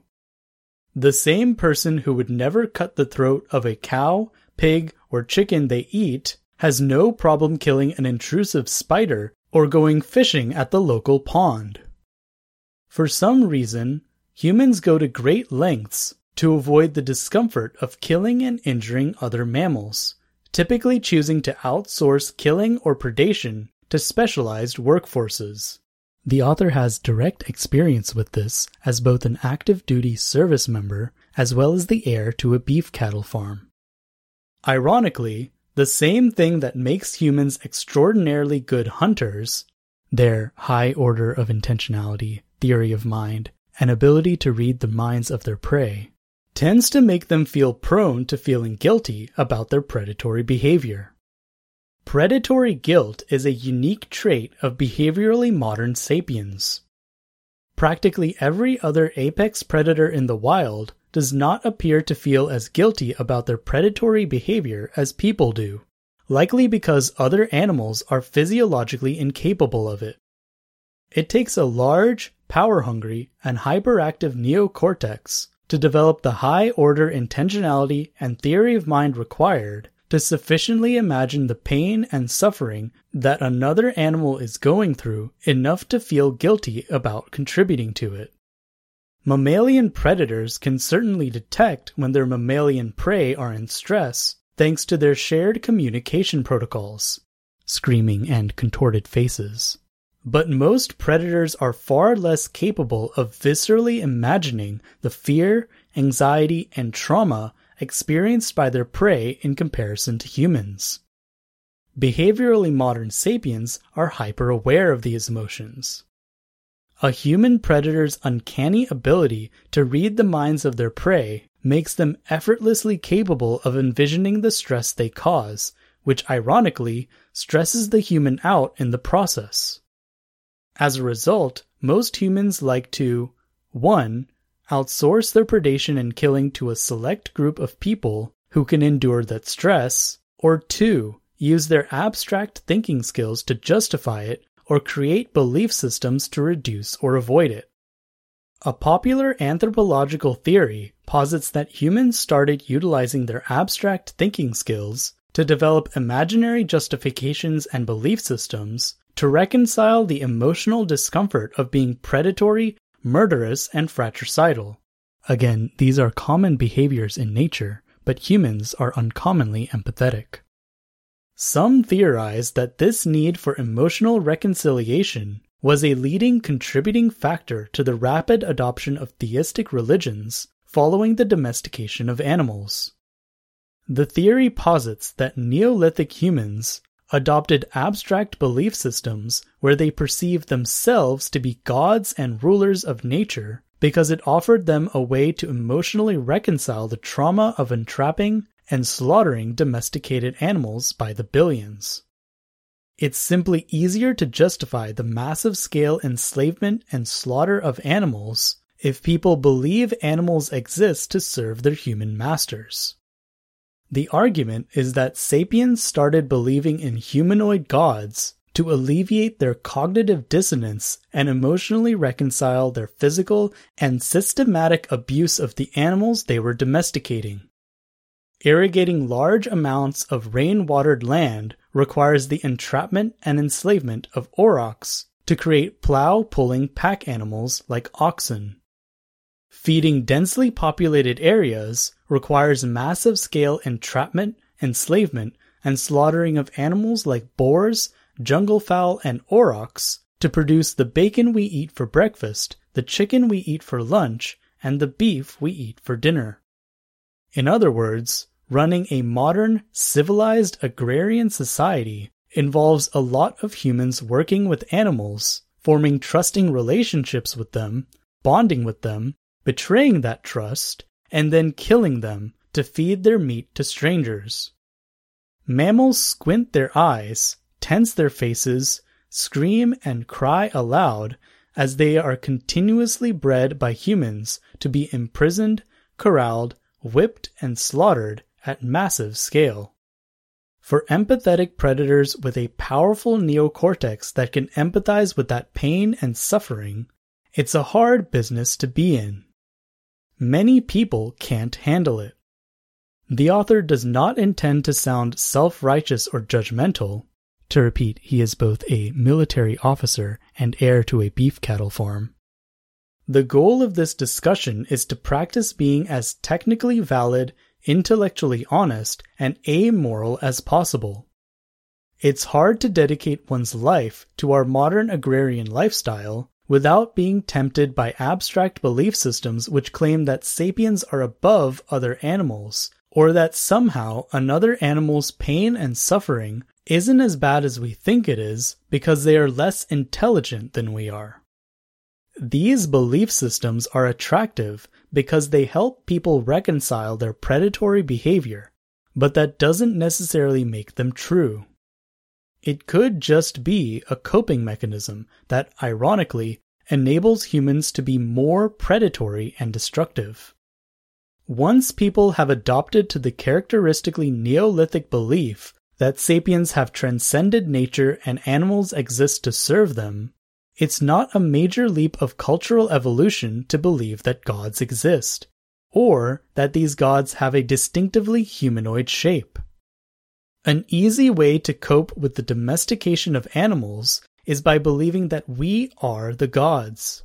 The same person who would never cut the throat of a cow, pig, or chicken they eat has no problem killing an intrusive spider or going fishing at the local pond. For some reason, humans go to great lengths to avoid the discomfort of killing and injuring other mammals, typically choosing to outsource killing or predation to specialized workforces. The author has direct experience with this as both an active duty service member as well as the heir to a beef cattle farm. Ironically, the same thing that makes humans extraordinarily good hunters, their high order of intentionality, theory of mind, and ability to read the minds of their prey, tends to make them feel prone to feeling guilty about their predatory behavior. Predatory guilt is a unique trait of behaviorally modern sapiens. Practically every other apex predator in the wild does not appear to feel as guilty about their predatory behavior as people do, likely because other animals are physiologically incapable of it. It takes a large, power hungry, and hyperactive neocortex to develop the high order intentionality and theory of mind required to sufficiently imagine the pain and suffering that another animal is going through enough to feel guilty about contributing to it. Mammalian predators can certainly detect when their mammalian prey are in stress thanks to their shared communication protocols, screaming and contorted faces. But most predators are far less capable of viscerally imagining the fear, anxiety, and trauma experienced by their prey in comparison to humans. Behaviorally modern sapiens are hyper aware of these emotions. A human predator's uncanny ability to read the minds of their prey makes them effortlessly capable of envisioning the stress they cause, which ironically stresses the human out in the process. As a result, most humans like to 1. Outsource their predation and killing to a select group of people who can endure that stress, or 2. Use their abstract thinking skills to justify it or create belief systems to reduce or avoid it. A popular anthropological theory posits that humans started utilizing their abstract thinking skills to develop imaginary justifications and belief systems to reconcile the emotional discomfort of being predatory, murderous, and fratricidal. Again, these are common behaviors in nature, but humans are uncommonly empathetic. Some theorize that this need for emotional reconciliation was a leading contributing factor to the rapid adoption of theistic religions following the domestication of animals. The theory posits that Neolithic humans adopted abstract belief systems where they perceived themselves to be gods and rulers of nature because it offered them a way to emotionally reconcile the trauma of entrapping and slaughtering domesticated animals by the billions. It's simply easier to justify the massive scale enslavement and slaughter of animals if people believe animals exist to serve their human masters. The argument is that sapiens started believing in humanoid gods to alleviate their cognitive dissonance and emotionally reconcile their physical and systematic abuse of the animals they were domesticating. Irrigating large amounts of rain watered land requires the entrapment and enslavement of aurochs to create plow pulling pack animals like oxen. Feeding densely populated areas requires massive scale entrapment, enslavement, and slaughtering of animals like boars, jungle fowl, and aurochs to produce the bacon we eat for breakfast, the chicken we eat for lunch, and the beef we eat for dinner. In other words, running a modern, civilized agrarian society involves a lot of humans working with animals, forming trusting relationships with them, bonding with them, betraying that trust, and then killing them to feed their meat to strangers. Mammals squint their eyes, tense their faces, scream and cry aloud as they are continuously bred by humans to be imprisoned, corralled, whipped, and slaughtered at massive scale. For empathetic predators with a powerful neocortex that can empathize with that pain and suffering, it's a hard business to be in. Many people can't handle it. The author does not intend to sound self righteous or judgmental. To repeat, he is both a military officer and heir to a beef cattle farm. The goal of this discussion is to practice being as technically valid intellectually honest, and amoral as possible. It's hard to dedicate one's life to our modern agrarian lifestyle without being tempted by abstract belief systems which claim that sapiens are above other animals, or that somehow another animal's pain and suffering isn't as bad as we think it is because they are less intelligent than we are. These belief systems are attractive because they help people reconcile their predatory behavior, but that doesn't necessarily make them true. It could just be a coping mechanism that, ironically, enables humans to be more predatory and destructive. Once people have adopted to the characteristically Neolithic belief that sapiens have transcended nature and animals exist to serve them, it's not a major leap of cultural evolution to believe that gods exist, or that these gods have a distinctively humanoid shape. An easy way to cope with the domestication of animals is by believing that we are the gods.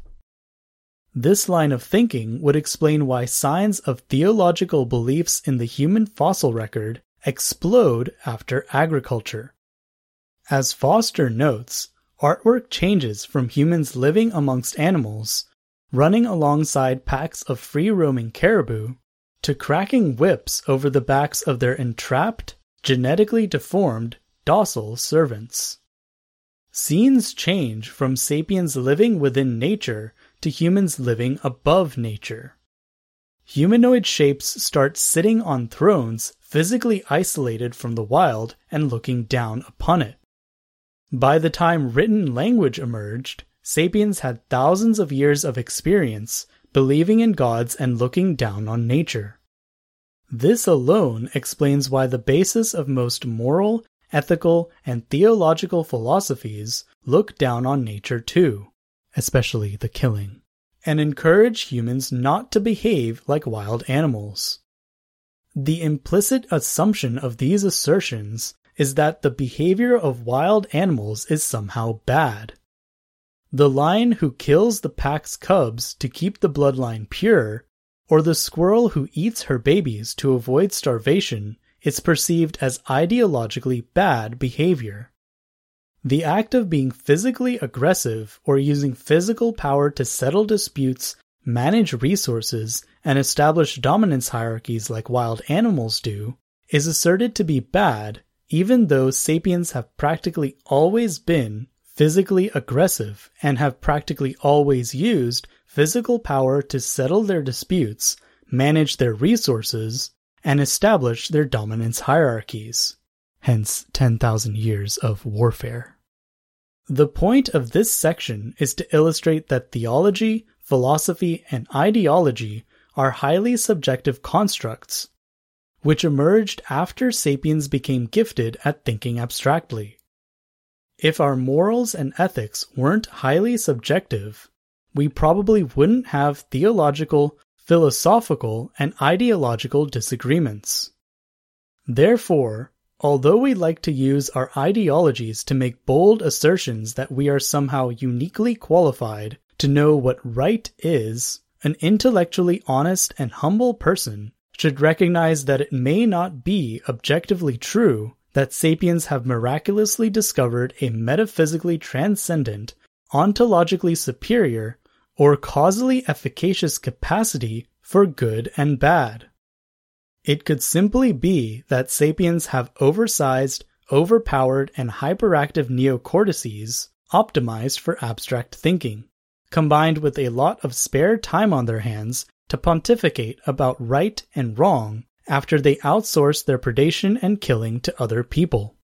This line of thinking would explain why signs of theological beliefs in the human fossil record explode after agriculture. As Foster notes, artwork changes from humans living amongst animals, running alongside packs of free roaming caribou, to cracking whips over the backs of their entrapped, genetically deformed, docile servants. Scenes change from sapiens living within nature to humans living above nature. Humanoid shapes start sitting on thrones physically isolated from the wild and looking down upon it. By the time written language emerged, sapiens had thousands of years of experience believing in gods and looking down on nature. This alone explains why the basis of most moral, ethical, and theological philosophies look down on nature too, especially the killing, and encourage humans not to behave like wild animals. The implicit assumption of these assertions is that the behavior of wild animals is somehow bad. The lion who kills the pack's cubs to keep the bloodline pure, or the squirrel who eats her babies to avoid starvation, is perceived as ideologically bad behavior. The act of being physically aggressive or using physical power to settle disputes, manage resources, and establish dominance hierarchies like wild animals do is asserted to be bad even though sapiens have practically always been physically aggressive and have practically always used physical power to settle their disputes, manage their resources, and establish their dominance hierarchies. Hence 10,000 years of warfare. The point of this section is to illustrate that theology, philosophy, and ideology are highly subjective constructs which emerged after sapiens became gifted at thinking abstractly. If our morals and ethics weren't highly subjective, we probably wouldn't have theological, philosophical, and ideological disagreements. Therefore, although we like to use our ideologies to make bold assertions that we are somehow uniquely qualified to know what right is, an intellectually honest and humble person should recognize that it may not be objectively true that sapiens have miraculously discovered a metaphysically transcendent, ontologically superior, or causally efficacious capacity for good and bad. It could simply be that sapiens have oversized, overpowered, and hyperactive neocortices optimized for abstract thinking, combined with a lot of spare time on their hands to pontificate about right and wrong after they outsource their predation and killing to other people.